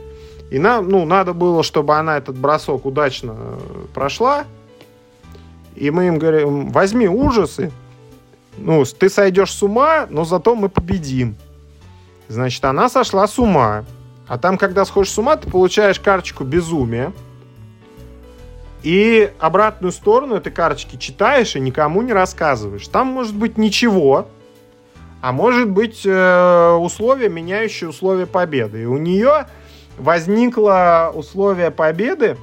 S3: И нам, ну, надо было, чтобы она этот бросок удачно э, прошла. И мы им говорим, возьми ужасы, ну, ты сойдешь с ума, но зато мы победим. Значит, она сошла с ума. А там, когда сходишь с ума, ты получаешь карточку безумия. И обратную сторону этой карточки читаешь и никому не рассказываешь. Там может быть ничего, а может быть э, условие, меняющее условия победы. И у нее возникло условие победы,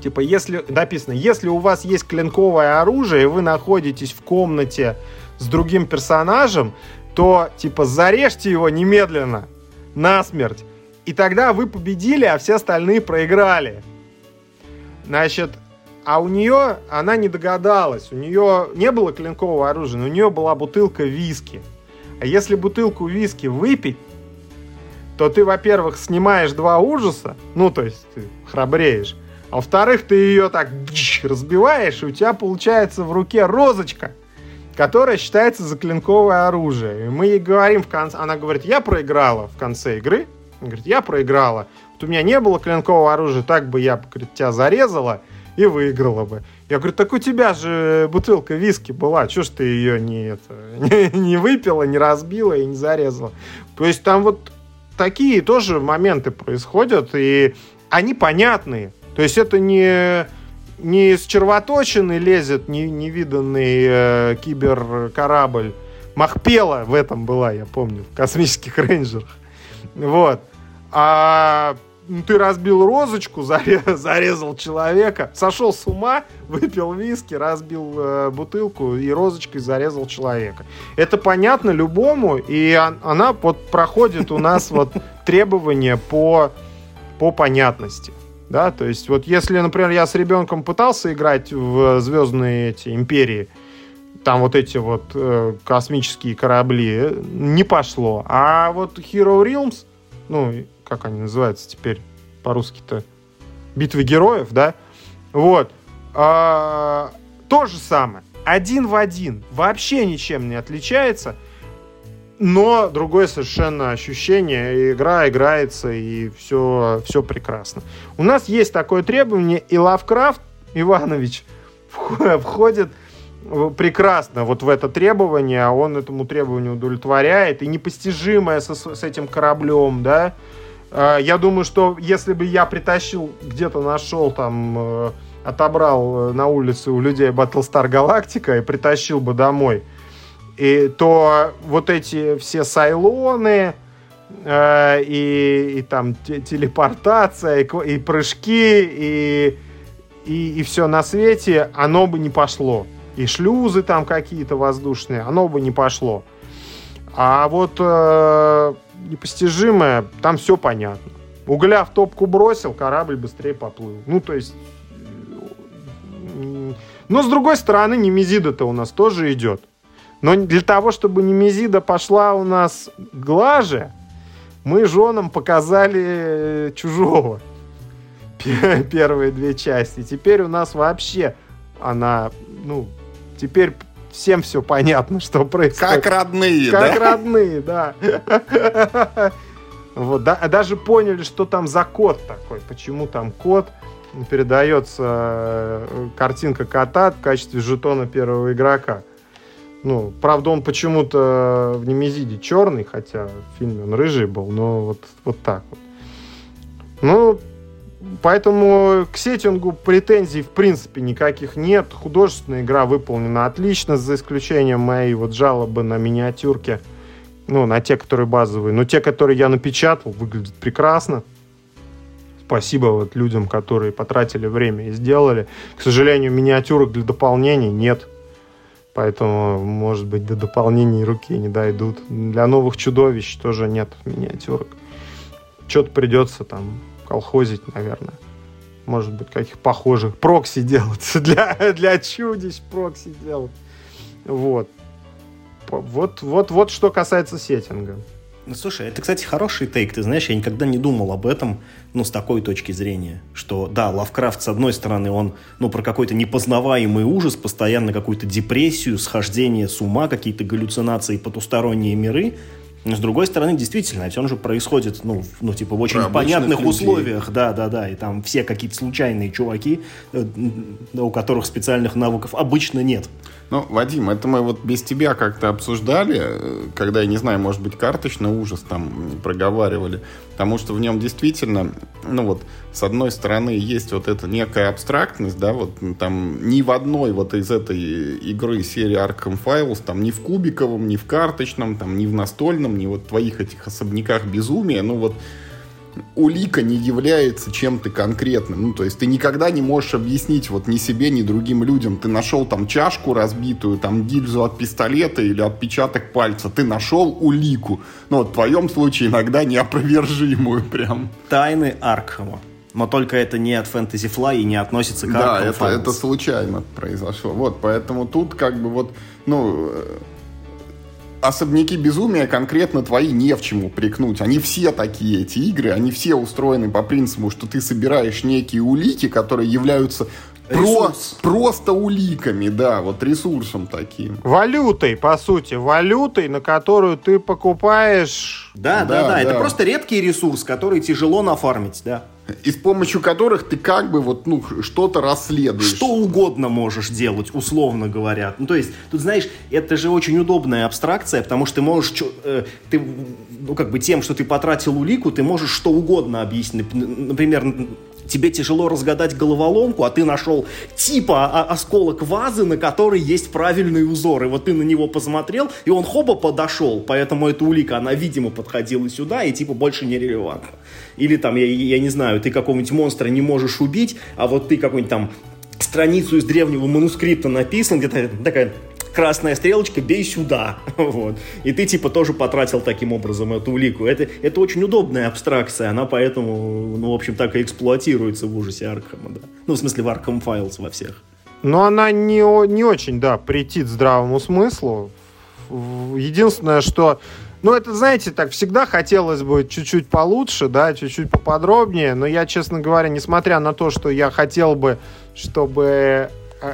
S3: типа, если написано, если у вас есть клинковое оружие, и вы находитесь в комнате с другим персонажем, то, типа, зарежьте его немедленно, насмерть. И тогда вы победили, а все остальные проиграли. Значит, а у нее, она не догадалась, у нее не было клинкового оружия, но у нее была бутылка виски. А если бутылку виски выпить, то ты, во-первых, снимаешь два ужаса, ну, то есть ты храбреешь, а во-вторых, ты ее так разбиваешь, и у тебя получается в руке розочка – которая считается за клинковое оружие. И мы ей говорим в конце, она говорит, я проиграла в конце игры. Говорит, я проиграла. Вот у меня не было клинкового оружия, так бы я, говорит, тебя зарезала и выиграла бы. Я говорю, так у тебя же бутылка виски была, что ж ты ее не, это, не, не выпила, не разбила и не зарезала. То есть там вот такие тоже моменты происходят, и они понятные. То есть это не не из червоточины лезет не, невиданный э, киберкорабль. Махпела в этом была, я помню, в космических рейнджерах. Вот. А ну, ты разбил розочку, зарезал человека, сошел с ума, выпил виски, разбил э, бутылку и розочкой зарезал человека. Это понятно любому, и она вот проходит у нас вот требования по, по понятности. Да, то есть вот если, например, я с ребенком пытался играть в звездные эти империи, там вот эти вот э, космические корабли, не пошло. А вот Hero Realms, ну, как они называются теперь по-русски-то, битвы героев, да, вот, э, то же самое, один в один, вообще ничем не отличается – но другое совершенно ощущение. Игра играется, и все, все прекрасно. У нас есть такое требование, и Лавкрафт Иванович входит прекрасно вот в это требование, а он этому требованию удовлетворяет, и непостижимое со, с этим кораблем, да. А, я думаю, что если бы я притащил, где-то нашел там, э, отобрал э, на улице у людей Battlestar Galactica и притащил бы домой, и то вот эти все сайлоны э, и, и там телепортация, и, и прыжки, и, и, и все на свете, оно бы не пошло. И шлюзы там какие-то воздушные, оно бы не пошло. А вот э, непостижимое, там все понятно. Угля в топку бросил, корабль быстрее поплыл. Ну, то есть... Но, с другой стороны, Немезида-то у нас тоже идет. Но для того, чтобы Немезида пошла у нас глаже, мы женам показали э, чужого. Первые две части. Теперь у нас вообще она, ну, теперь всем все понятно, что происходит.
S1: Как родные,
S3: как да? Как родные, да. Вот, да, даже поняли, что там за код такой, почему там код передается э, картинка кота в качестве жетона первого игрока. Ну, правда, он почему-то в Немезиде черный, хотя в фильме он рыжий был, но вот, вот так вот. Ну, поэтому к сеттингу претензий в принципе никаких нет. Художественная игра выполнена отлично, за исключением моей вот жалобы на миниатюрки. Ну, на те, которые базовые. Но те, которые я напечатал, выглядят прекрасно. Спасибо вот людям, которые потратили время и сделали. К сожалению, миниатюрок для дополнений нет. Поэтому, может быть, до дополнений руки не дойдут. Для новых чудовищ тоже нет миниатюрок. Что-то придется там колхозить, наверное. Может быть, каких похожих. Прокси делать. Для, для чудищ прокси делать. Вот. Вот, вот, вот что касается сеттинга.
S2: Ну, слушай, это, кстати, хороший тейк. Ты знаешь, я никогда не думал об этом, ну, с такой точки зрения. Что, да, Лавкрафт, с одной стороны, он, ну, про какой-то непознаваемый ужас, постоянно какую-то депрессию, схождение с ума, какие-то галлюцинации, потусторонние миры. Но с другой стороны, действительно, все же происходит, ну, ну типа в очень Про понятных людей. условиях, да, да, да, и там все какие-то случайные чуваки, э, у которых специальных навыков обычно нет.
S1: Ну, Вадим, это мы вот без тебя как-то обсуждали, э, когда, я не знаю, может быть, карточный ужас там проговаривали, потому что в нем действительно, ну вот, с одной стороны, есть вот эта некая абстрактность, да, вот там ни в одной вот из этой игры серии Arkham Files, там ни в кубиковом, ни в карточном, там ни в настольном, ни вот твоих этих особняках безумия, ну вот улика не является чем-то конкретным. Ну, то есть ты никогда не можешь объяснить вот ни себе, ни другим людям. Ты нашел там чашку разбитую, там гильзу от пистолета или отпечаток пальца. Ты нашел улику. Ну, вот в твоем случае иногда неопровержимую прям.
S2: Тайны Аркхема. Но только это не от Fantasy Fly и не относится к
S1: Да, это, это случайно произошло. Вот, поэтому тут как бы вот, ну, особняки безумия конкретно твои не в чему прикнуть. Они все такие, эти игры, они все устроены по принципу, что ты собираешь некие улики, которые являются про, просто уликами, да, вот ресурсом таким.
S3: Валютой, по сути, валютой, на которую ты покупаешь...
S2: Да, да, да, да, это просто редкий ресурс, который тяжело нафармить, да
S1: и с помощью которых ты как бы вот, ну, что-то расследуешь.
S2: Что угодно можешь делать, условно говоря. Ну, то есть, тут, знаешь, это же очень удобная абстракция, потому что ты можешь, э, ты, ну, как бы тем, что ты потратил улику, ты можешь что угодно объяснить. Например, тебе тяжело разгадать головоломку, а ты нашел типа осколок вазы, на которой есть правильный узор. И вот ты на него посмотрел, и он хоба подошел. Поэтому эта улика, она, видимо, подходила сюда и типа больше не релевантна. Или там, я, я не знаю, ты какого-нибудь монстра не можешь убить, а вот ты какой-нибудь там страницу из древнего манускрипта написан, где-то такая красная стрелочка, бей сюда. Вот. И ты типа тоже потратил таким образом эту улику. Это, это очень удобная абстракция, она поэтому, ну, в общем, так и эксплуатируется в ужасе Аркхема, да. Ну, в смысле, в Arkham Files во всех.
S3: Но она не, не очень, да, претит здравому смыслу. Единственное, что ну, это, знаете, так всегда хотелось бы чуть-чуть получше, да, чуть-чуть поподробнее, но я, честно говоря, несмотря на то, что я хотел бы, чтобы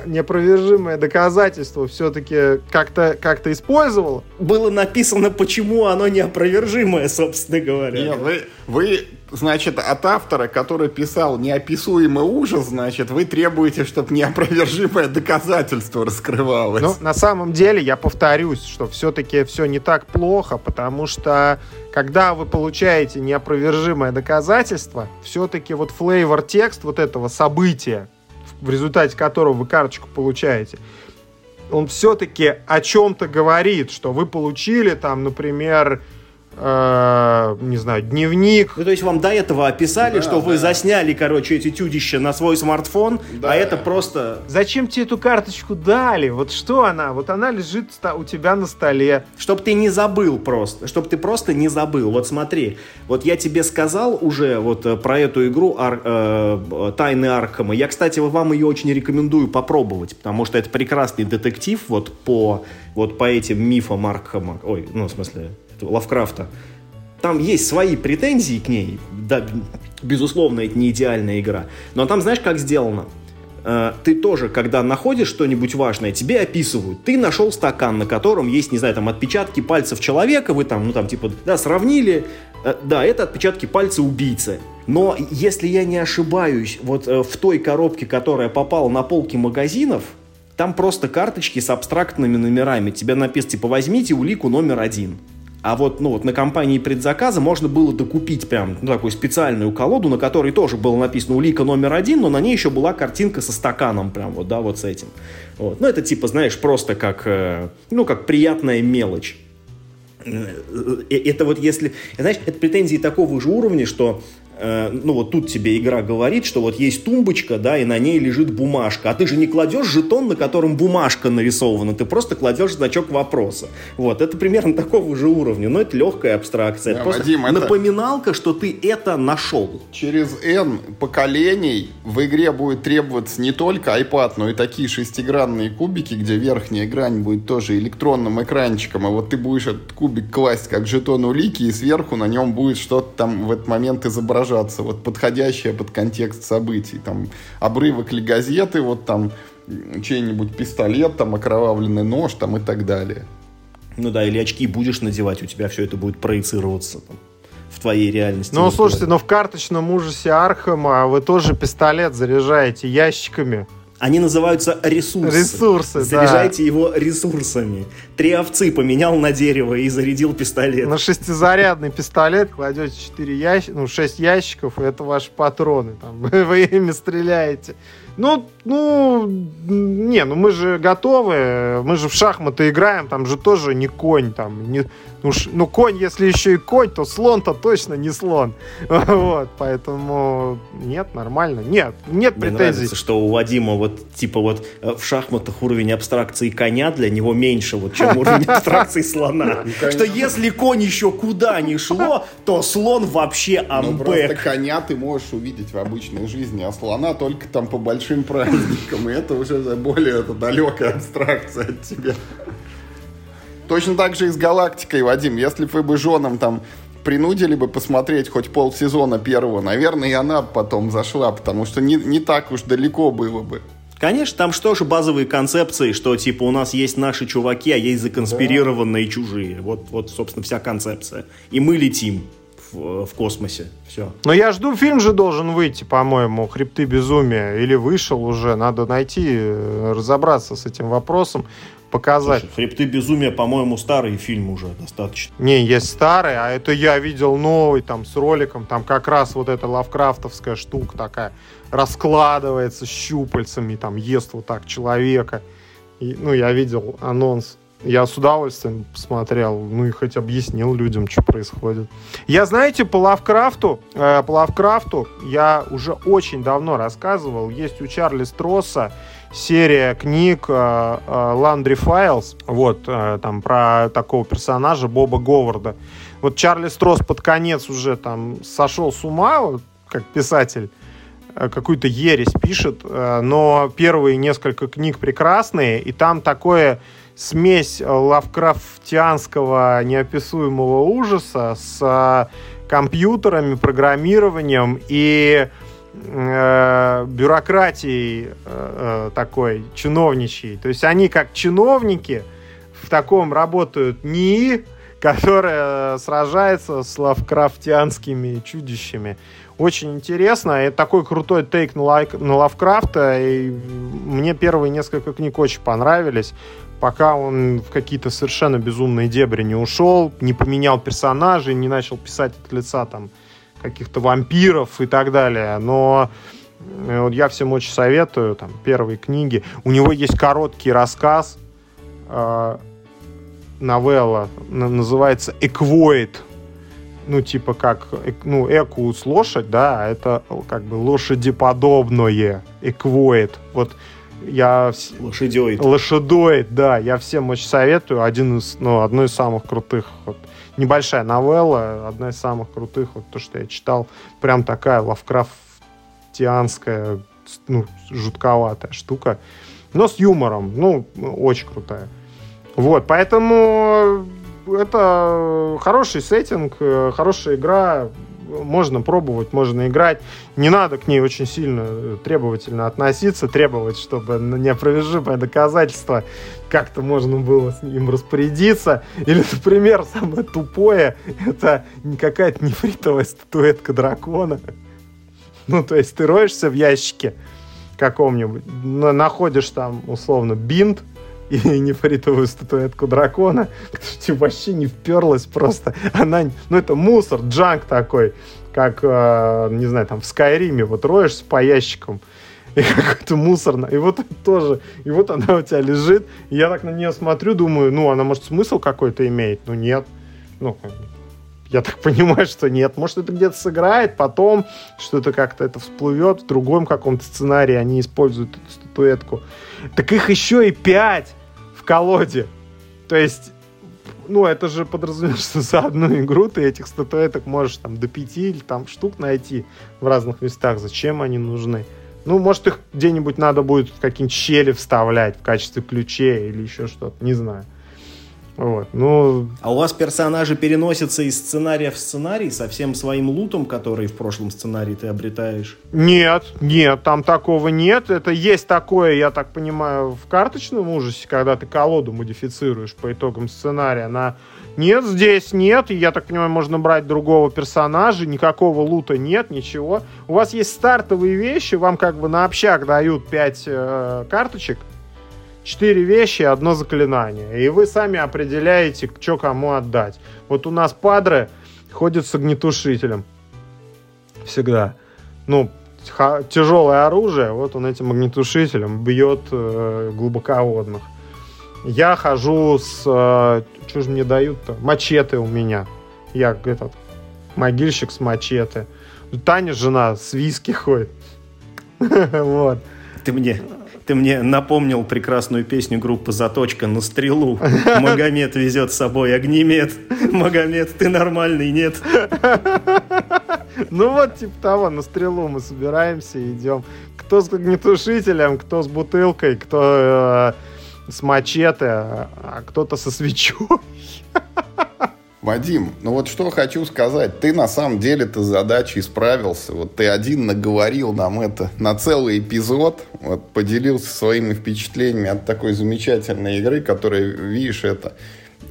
S3: неопровержимое доказательство все-таки как-то как использовал.
S2: Было написано, почему оно неопровержимое, собственно говоря.
S1: Нет, вы, вы, значит, от автора, который писал неописуемый ужас, значит, вы требуете, чтобы неопровержимое доказательство раскрывалось.
S3: Ну, на самом деле, я повторюсь, что все-таки все не так плохо, потому что когда вы получаете неопровержимое доказательство, все-таки вот флейвор текст вот этого события, в результате которого вы карточку получаете, он все-таки о чем-то говорит, что вы получили там, например, э, не знаю, дневник.
S2: Ну, то есть вам до этого описали, да, что да. вы засняли, короче, эти тюдища на свой смартфон, да. а это просто...
S3: Зачем тебе эту карточку дали? Вот что она? Вот она лежит у тебя на столе.
S2: Чтоб ты не забыл просто. Чтоб ты просто не забыл. Вот смотри, вот я тебе сказал уже вот э, про эту игру Ар, э, Тайны Аркама. Я, кстати, вам ее очень рекомендую попробовать, потому что это прекрасный детектив вот по, вот по этим мифам Аркама. Ой, ну, в смысле, Лавкрафта, там есть свои претензии к ней, да, безусловно, это не идеальная игра, но там знаешь, как сделано? Э, ты тоже, когда находишь что-нибудь важное, тебе описывают. Ты нашел стакан, на котором есть, не знаю, там отпечатки пальцев человека, вы там, ну там типа, да, сравнили, э, да, это отпечатки пальца убийцы. Но если я не ошибаюсь, вот э, в той коробке, которая попала на полки магазинов, там просто карточки с абстрактными номерами. Тебе написано, типа, возьмите улику номер один. А вот, ну, вот на компании предзаказа можно было докупить прям ну, такую специальную колоду, на которой тоже было написано улика номер один, но на ней еще была картинка со стаканом прям вот, да, вот с этим. Вот. Ну, это типа, знаешь, просто как, э, ну, как приятная мелочь. Э, э, это вот если, знаешь, это претензии такого же уровня, что Э, ну вот тут тебе игра говорит, что вот есть тумбочка, да, и на ней лежит бумажка, а ты же не кладешь жетон, на котором бумажка нарисована, ты просто кладешь значок вопроса. Вот, это примерно такого же уровня, но это легкая абстракция. Да, это просто Вадим, напоминалка, что ты это нашел.
S1: Через N поколений в игре будет требоваться не только iPad, но и такие шестигранные кубики, где верхняя грань будет тоже электронным экранчиком, а вот ты будешь этот кубик класть как жетон улики, и сверху на нем будет что-то там в этот момент изображать выражаться, вот подходящее под контекст событий, там обрывок ли газеты, вот там чей-нибудь пистолет, там окровавленный нож, там и так далее.
S2: Ну да, или очки будешь надевать, у тебя все это будет проецироваться там, в твоей реальности.
S3: Ну, слушайте, но в карточном ужасе Архема вы тоже пистолет заряжаете ящиками.
S2: Они называются ресурсы.
S3: Ресурсы,
S2: Заряжайте да. его ресурсами. Три овцы поменял на дерево и зарядил пистолет.
S3: На шестизарядный пистолет кладете 4 ящика, ну, 6 ящиков, и это ваши патроны. Там, вы ими стреляете. Ну, ну, не, ну мы же готовы, мы же в шахматы играем, там же тоже не конь, там, не, ну, ш, ну конь, если еще и конь, то слон-то точно не слон. Вот, поэтому нет, нормально. Нет, нет
S2: Мне
S3: претензий.
S2: нравится, что у Вадима вот, типа вот э, в шахматах уровень абстракции коня для него меньше, вот, чем уровень абстракции слона. Ну, что если конь еще куда ни шло, то слон вообще
S1: амбэк. Ну, просто коня ты можешь увидеть в обычной жизни, а слона только там по большим праздникам, и это уже более это, далекая абстракция от тебя. Точно так же и с «Галактикой», Вадим. Если бы вы бы женам там принудили бы посмотреть хоть полсезона первого, наверное, и она потом зашла, потому что не, не так уж далеко было бы.
S2: Конечно, там что же базовые концепции, что типа у нас есть наши чуваки, а есть законспирированные да. чужие. Вот, вот, собственно, вся концепция. И мы летим в, в космосе. Все.
S3: Но я жду, фильм же должен выйти, по-моему, «Хребты безумия». Или вышел уже, надо найти, э, разобраться с этим вопросом показать. Слушай,
S2: «Хребты безумия», по-моему, старый фильм уже достаточно.
S3: Не, есть старый, а это я видел новый, там, с роликом, там как раз вот эта лавкрафтовская штука такая раскладывается щупальцами, там, ест вот так человека. И, ну, я видел анонс я с удовольствием посмотрел, ну и хоть объяснил людям, что происходит. Я, знаете, по Лавкрафту, э, по Лавкрафту я уже очень давно рассказывал. Есть у Чарли Стросса серия книг э, э, Landry Files, вот, э, там про такого персонажа Боба Говарда. Вот Чарли Стросс под конец уже там сошел с ума, вот, как писатель, э, какую-то ересь пишет, э, но первые несколько книг прекрасные, и там такое смесь лавкрафтианского неописуемого ужаса с э, компьютерами, программированием и э, бюрократией э, э, такой чиновничьей. То есть они как чиновники в таком работают НИИ, которая сражается с лавкрафтианскими чудищами. Очень интересно. Это такой крутой тейк на, лайк, на Лавкрафта. И мне первые несколько книг очень понравились пока он в какие-то совершенно безумные дебри не ушел, не поменял персонажей, не начал писать от лица там каких-то вампиров и так далее. Но э, вот я всем очень советую, там, первые книги. У него есть короткий рассказ, э, новелла, называется «Эквоид». Ну, типа как, ну, экус лошадь, да, а это как бы лошадеподобное, эквоид. Вот я...
S2: Лошадоид.
S3: Лошадоид, да. Я всем очень советую. Один из, ну, одно из самых крутых. Вот, небольшая новелла, одна из самых крутых, вот то, что я читал. Прям такая лавкрафтианская, ну, жутковатая штука. Но с юмором. Ну, очень крутая. Вот, поэтому это хороший сеттинг, э, хорошая игра можно пробовать, можно играть. Не надо к ней очень сильно э, требовательно относиться, требовать, чтобы неопровержимое доказательство как-то можно было с ним распорядиться. Или, например, самое тупое, это какая-то нефритовая статуэтка дракона. Ну, то есть ты роешься в ящике каком-нибудь, находишь там, условно, бинт, и нефритовую статуэтку дракона, что вообще не вперлась просто. Она, ну это мусор, джанк такой, как, э, не знаю, там в Скайриме, вот роешься по ящикам, и какой-то мусорно. И вот тоже, и вот она у тебя лежит, и я так на нее смотрю, думаю, ну, она, может, смысл какой-то имеет? Ну, нет. Ну, я так понимаю, что нет. Может, это где-то сыграет, потом что-то как-то это всплывет в другом каком-то сценарии, они используют эту статуэтку. Так их еще и пять колоде. То есть, ну, это же подразумевает, что за одну игру ты этих статуэток можешь там до пяти или там штук найти в разных местах. Зачем они нужны? Ну, может, их где-нибудь надо будет в какие-нибудь щели вставлять в качестве ключей или еще что-то, не знаю. Вот. Ну,
S2: А у вас персонажи переносятся из сценария в сценарий со всем своим лутом, который в прошлом сценарии ты обретаешь?
S3: Нет, нет, там такого нет. Это есть такое, я так понимаю, в карточном ужасе, когда ты колоду модифицируешь по итогам сценария. На... Нет, здесь нет. И, я так понимаю, можно брать другого персонажа. Никакого лута нет, ничего. У вас есть стартовые вещи, вам как бы на общак дают 5 э, карточек. Четыре вещи, одно заклинание. И вы сами определяете, что кому отдать. Вот у нас падре ходит с огнетушителем. Всегда. Ну, тяжелое оружие, вот он этим огнетушителем бьет э, глубоководных. Я хожу с... Э, что же мне дают-то? Мачете у меня. Я этот могильщик с мачете. Таня жена с виски ходит. Вот.
S2: Ты мне, ты мне напомнил прекрасную песню группы «Заточка» на стрелу. Магомед везет с собой огнемет. Магомед, ты нормальный, нет?
S3: Ну вот, типа того, на стрелу мы собираемся и идем. Кто с огнетушителем, кто с бутылкой, кто э, с мачете, а кто-то со свечой.
S1: Вадим, ну вот что хочу сказать. Ты на самом деле ты с задачей справился. Вот ты один наговорил нам это на целый эпизод. Вот поделился своими впечатлениями от такой замечательной игры, которая, видишь, это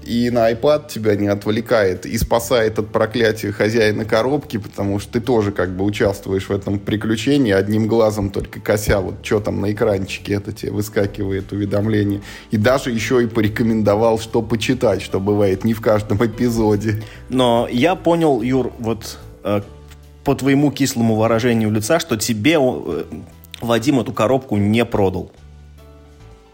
S1: и на iPad тебя не отвлекает и спасает от проклятия хозяина коробки, потому что ты тоже как бы участвуешь в этом приключении, одним глазом только кося, вот что там на экранчике это тебе выскакивает уведомление. И даже еще и порекомендовал, что почитать, что бывает не в каждом эпизоде.
S2: Но я понял, Юр, вот э, по твоему кислому выражению лица, что тебе э, Вадим эту коробку не продал.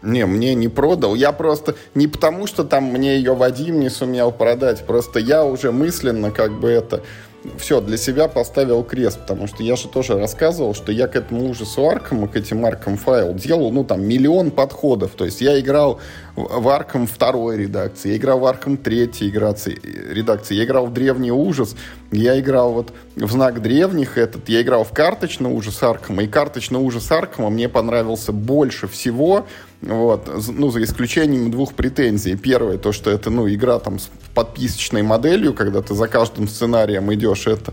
S1: Не, мне не продал. Я просто не потому, что там мне ее Вадим не сумел продать. Просто я уже мысленно как бы это все, для себя поставил крест, потому что я же тоже рассказывал, что я к этому ужасу Аркама, к этим Аркам файл делал, ну, там, миллион подходов. То есть я играл в Аркам второй редакции, я играл в Аркам третьей редакции, я играл в Древний ужас, я играл вот в знак древних этот, я играл в карточный ужас Аркама, и карточный ужас Аркама мне понравился больше всего, вот, ну, за исключением двух претензий. Первое, то, что это, ну, игра там с подписочной моделью, когда ты за каждым сценарием идешь это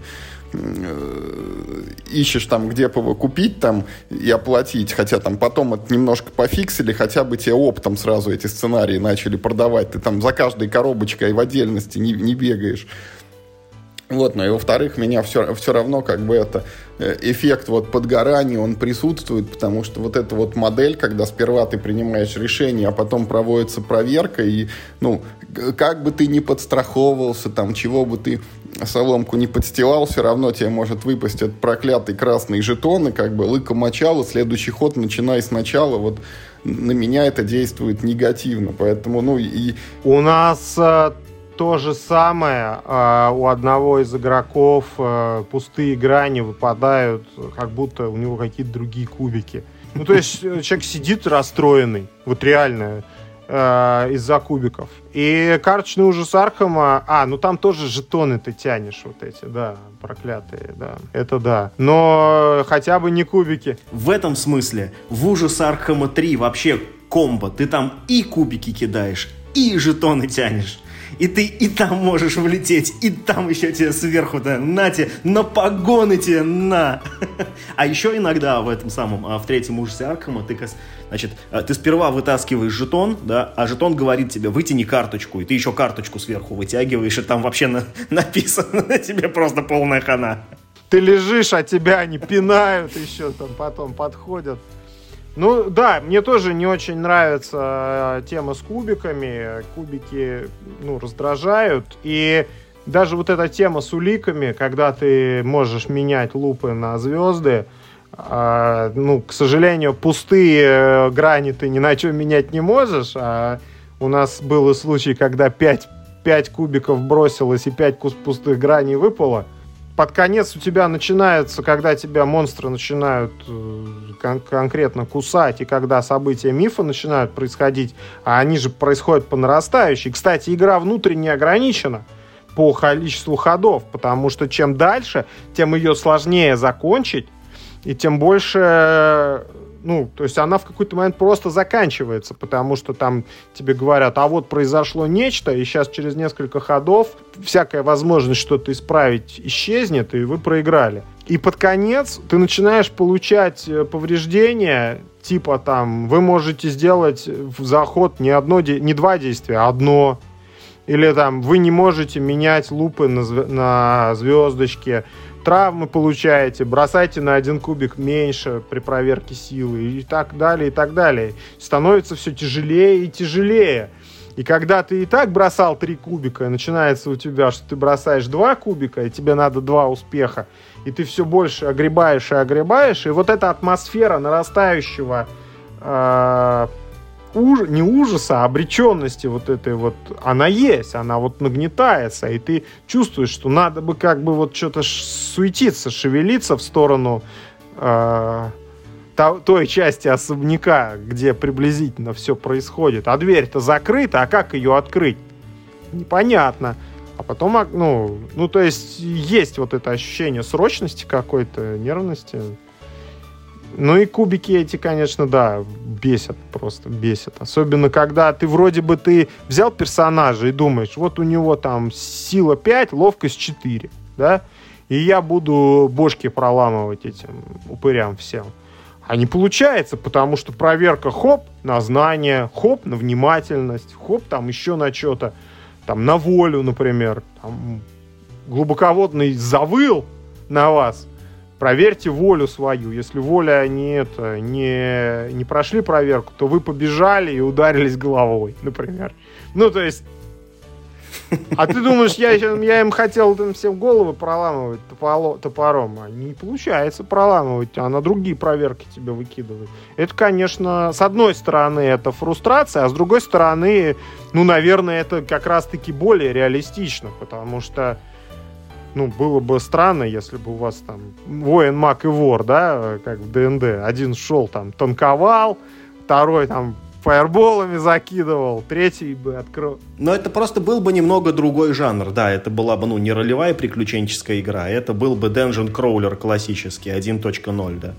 S1: э, ищешь там, где его купить там и оплатить, хотя там потом это немножко пофиксили, хотя бы тебе оптом сразу эти сценарии начали продавать. Ты там за каждой коробочкой в отдельности не, не бегаешь. Вот, но и во-вторых, меня все, все равно как бы это э, эффект вот подгорания, он присутствует, потому что вот эта вот модель, когда сперва ты принимаешь решение, а потом проводится проверка, и, ну, как бы ты ни подстраховывался, там, чего бы ты соломку не подстилал, все равно тебе может выпасть этот проклятый красный жетон, и как бы лыка мочала, следующий ход начинай сначала, вот на меня это действует негативно, поэтому, ну, и...
S3: У нас э, то же самое. Э, у одного из игроков э, пустые грани выпадают, как будто у него какие-то другие кубики. Ну, то есть э, человек сидит расстроенный, вот реально, э, из-за кубиков. И карточный ужас Архама... А, ну там тоже жетоны ты тянешь вот эти, да, проклятые, да. Это да. Но хотя бы не кубики.
S2: В этом смысле в ужас Архама 3 вообще комбо. Ты там и кубики кидаешь, и жетоны тянешь и ты и там можешь влететь, и там еще тебе сверху, да, на тебе, на погоны тебе, на. А еще иногда в этом самом, а, в третьем ужасе Аркама, ты, значит, а, ты сперва вытаскиваешь жетон, да, а жетон говорит тебе, вытяни карточку, и ты еще карточку сверху вытягиваешь, и там вообще на, написано на тебе просто полная хана.
S3: Ты лежишь, а тебя они пинают еще, там потом подходят. Ну да, мне тоже не очень нравится э, тема с кубиками. Кубики, ну, раздражают. И даже вот эта тема с уликами, когда ты можешь менять лупы на звезды, э, ну, к сожалению, пустые э, грани ты ни на чем менять не можешь. А у нас был и случай, когда 5, 5 кубиков бросилось и 5 пустых граней выпало под конец у тебя начинается, когда тебя монстры начинают э, кон- конкретно кусать, и когда события мифа начинают происходить, а они же происходят по нарастающей. Кстати, игра внутренне ограничена по количеству ходов, потому что чем дальше, тем ее сложнее закончить, и тем больше ну, то есть она в какой-то момент просто заканчивается, потому что там тебе говорят, а вот произошло нечто, и сейчас через несколько ходов всякая возможность что-то исправить исчезнет, и вы проиграли. И под конец ты начинаешь получать э, повреждения, типа там, вы можете сделать в заход не одно, не два действия, а одно. Или там, вы не можете менять лупы на, на звездочке травмы получаете, бросайте на один кубик меньше при проверке силы и так далее, и так далее. Становится все тяжелее и тяжелее. И когда ты и так бросал три кубика, начинается у тебя, что ты бросаешь два кубика, и тебе надо два успеха, и ты все больше огребаешь и огребаешь, и вот эта атмосфера нарастающего э, уж, не ужаса, а обреченности вот этой вот, она есть, она вот нагнетается, и ты чувствуешь, что надо бы как бы вот что-то суетиться, шевелиться в сторону э, той части особняка, где приблизительно все происходит. А дверь-то закрыта, а как ее открыть? Непонятно. А потом, ну, ну, то есть есть вот это ощущение срочности какой-то, нервности. Ну и кубики эти, конечно, да, бесят, просто бесят. Особенно, когда ты вроде бы ты взял персонажа и думаешь, вот у него там сила 5, ловкость 4, да, и я буду бошки проламывать этим упырям всем. А не получается, потому что проверка хоп на знание, хоп на внимательность, хоп там еще на что-то, там на волю, например, там глубоководный завыл на вас – проверьте волю свою. Если воля не, это, не, не прошли проверку, то вы побежали и ударились головой, например. Ну, то есть... А ты думаешь, я, я им хотел там всем головы проламывать топало, топором, а не получается проламывать, а на другие проверки тебе выкидывают. Это, конечно, с одной стороны, это фрустрация, а с другой стороны, ну, наверное, это как раз-таки более реалистично, потому что ну, было бы странно, если бы у вас там воин, маг и вор, да, как в ДНД. Один шел там, танковал, второй там фаерболами закидывал, третий бы открыл.
S2: Но это просто был бы немного другой жанр, да, это была бы, ну, не ролевая приключенческая игра, это был бы Dungeon Crawler классический, 1.0, да.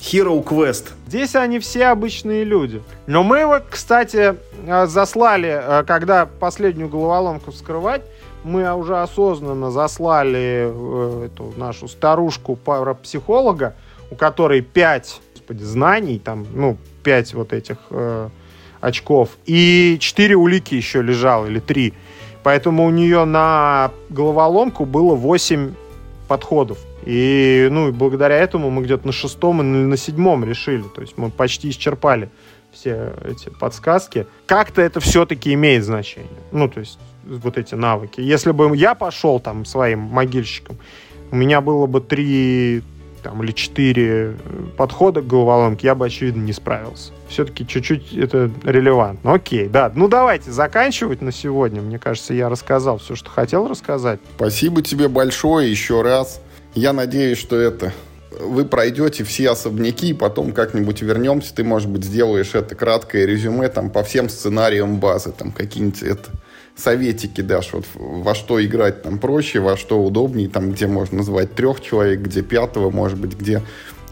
S2: Hero Quest.
S3: Здесь они все обычные люди. Но мы вот, кстати, э, заслали, э, когда последнюю головоломку вскрывать, мы уже осознанно заслали э, эту нашу старушку парапсихолога, у которой пять господи, знаний, там, ну, пять вот этих э, очков, и четыре улики еще лежало, или три. Поэтому у нее на головоломку было восемь подходов. И, ну, благодаря этому мы где-то на шестом или на седьмом решили. То есть мы почти исчерпали все эти подсказки. Как-то это все-таки имеет значение. Ну, то есть вот эти навыки. Если бы я пошел там своим могильщиком, у меня было бы три там, или четыре подхода к головоломке, я бы, очевидно, не справился. Все-таки чуть-чуть это релевантно. Окей, да. Ну, давайте заканчивать на сегодня. Мне кажется, я рассказал все, что хотел рассказать.
S1: Спасибо тебе большое еще раз. Я надеюсь, что это вы пройдете все особняки, и потом как-нибудь вернемся, ты, может быть, сделаешь это краткое резюме там по всем сценариям базы, там какие-нибудь это советики дашь, вот во что играть там проще, во что удобнее, там где можно назвать трех человек, где пятого, может быть, где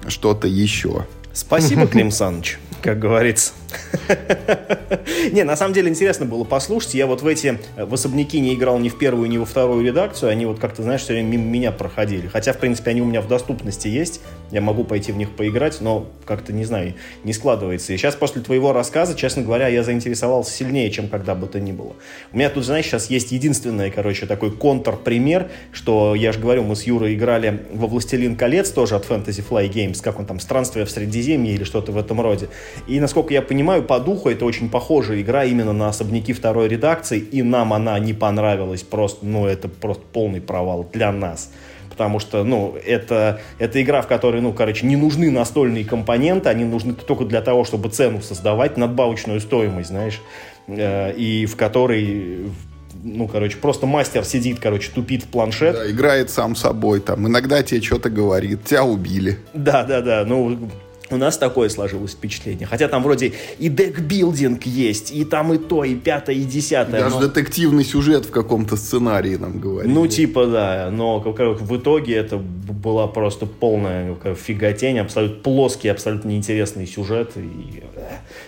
S1: что-то еще.
S2: Спасибо, Клим Саныч как говорится. Не, на самом деле интересно было послушать. Я вот в эти э, в особняки не играл ни в первую, ни во вторую редакцию. Они вот как-то, знаешь, все время мимо меня проходили. Хотя, в принципе, они у меня в доступности есть. Я могу пойти в них поиграть, но как-то, не знаю, не складывается. И сейчас после твоего рассказа, честно говоря, я заинтересовался сильнее, чем когда бы то ни было. У меня тут, знаешь, сейчас есть единственный, короче, такой контр-пример, что, я же говорю, мы с Юрой играли во «Властелин колец» тоже от Fantasy Fly Games, как он там, «Странствие в Средиземье» или что-то в этом роде. И, насколько я понимаю, по духу это очень похожая игра именно на особняки второй редакции, и нам она не понравилась просто, ну, это просто полный провал для нас потому что, ну, это, это игра, в которой, ну, короче, не нужны настольные компоненты, они нужны только для того, чтобы цену создавать, надбавочную стоимость, знаешь, э, и в которой ну, короче, просто мастер сидит, короче, тупит в планшет.
S1: Да, играет сам собой, там, иногда тебе что-то говорит, тебя убили.
S2: Да, да, да, ну, У нас такое сложилось впечатление. Хотя там вроде и декбилдинг есть, и там и то, и пятое, и десятое.
S1: Даже
S2: но...
S1: детективный сюжет в каком-то сценарии нам говорили.
S2: Ну, типа, да. Но как, в итоге это была просто полная как, фиготень, абсолютно плоский, абсолютно неинтересный сюжет. И,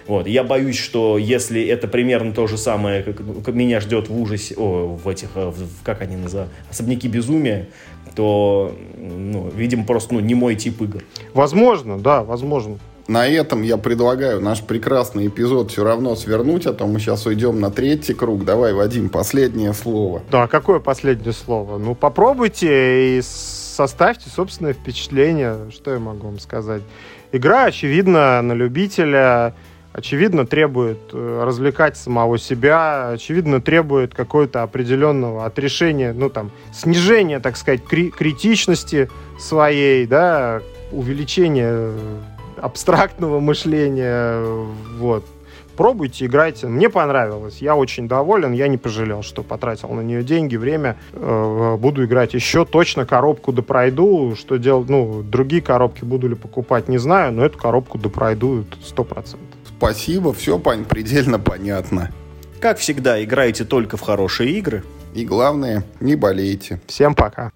S2: вот. Я боюсь, что если это примерно то же самое, как, как меня ждет в ужасе, о, в этих, в, как они называют, особняки безумия, то, ну, видимо, просто ну, не мой тип игр.
S3: Возможно, да, возможно.
S1: На этом я предлагаю наш прекрасный эпизод все равно свернуть, а то мы сейчас уйдем на третий круг. Давай, Вадим, последнее слово.
S3: Да, какое последнее слово? Ну, попробуйте и составьте собственное впечатление. Что я могу вам сказать? Игра, очевидно, на любителя очевидно, требует э, развлекать самого себя, очевидно, требует какого-то определенного отрешения, ну, там, снижения, так сказать, кри- критичности своей, да, увеличения абстрактного мышления, вот. Пробуйте, играйте. Мне понравилось. Я очень доволен. Я не пожалел, что потратил на нее деньги, время. Э, буду играть еще. Точно коробку допройду. Что делать? Ну, другие коробки буду ли покупать, не знаю. Но эту коробку допройду сто процентов.
S1: Спасибо, все пон- предельно понятно.
S2: Как всегда, играйте только в хорошие игры.
S1: И главное, не болейте.
S3: Всем пока.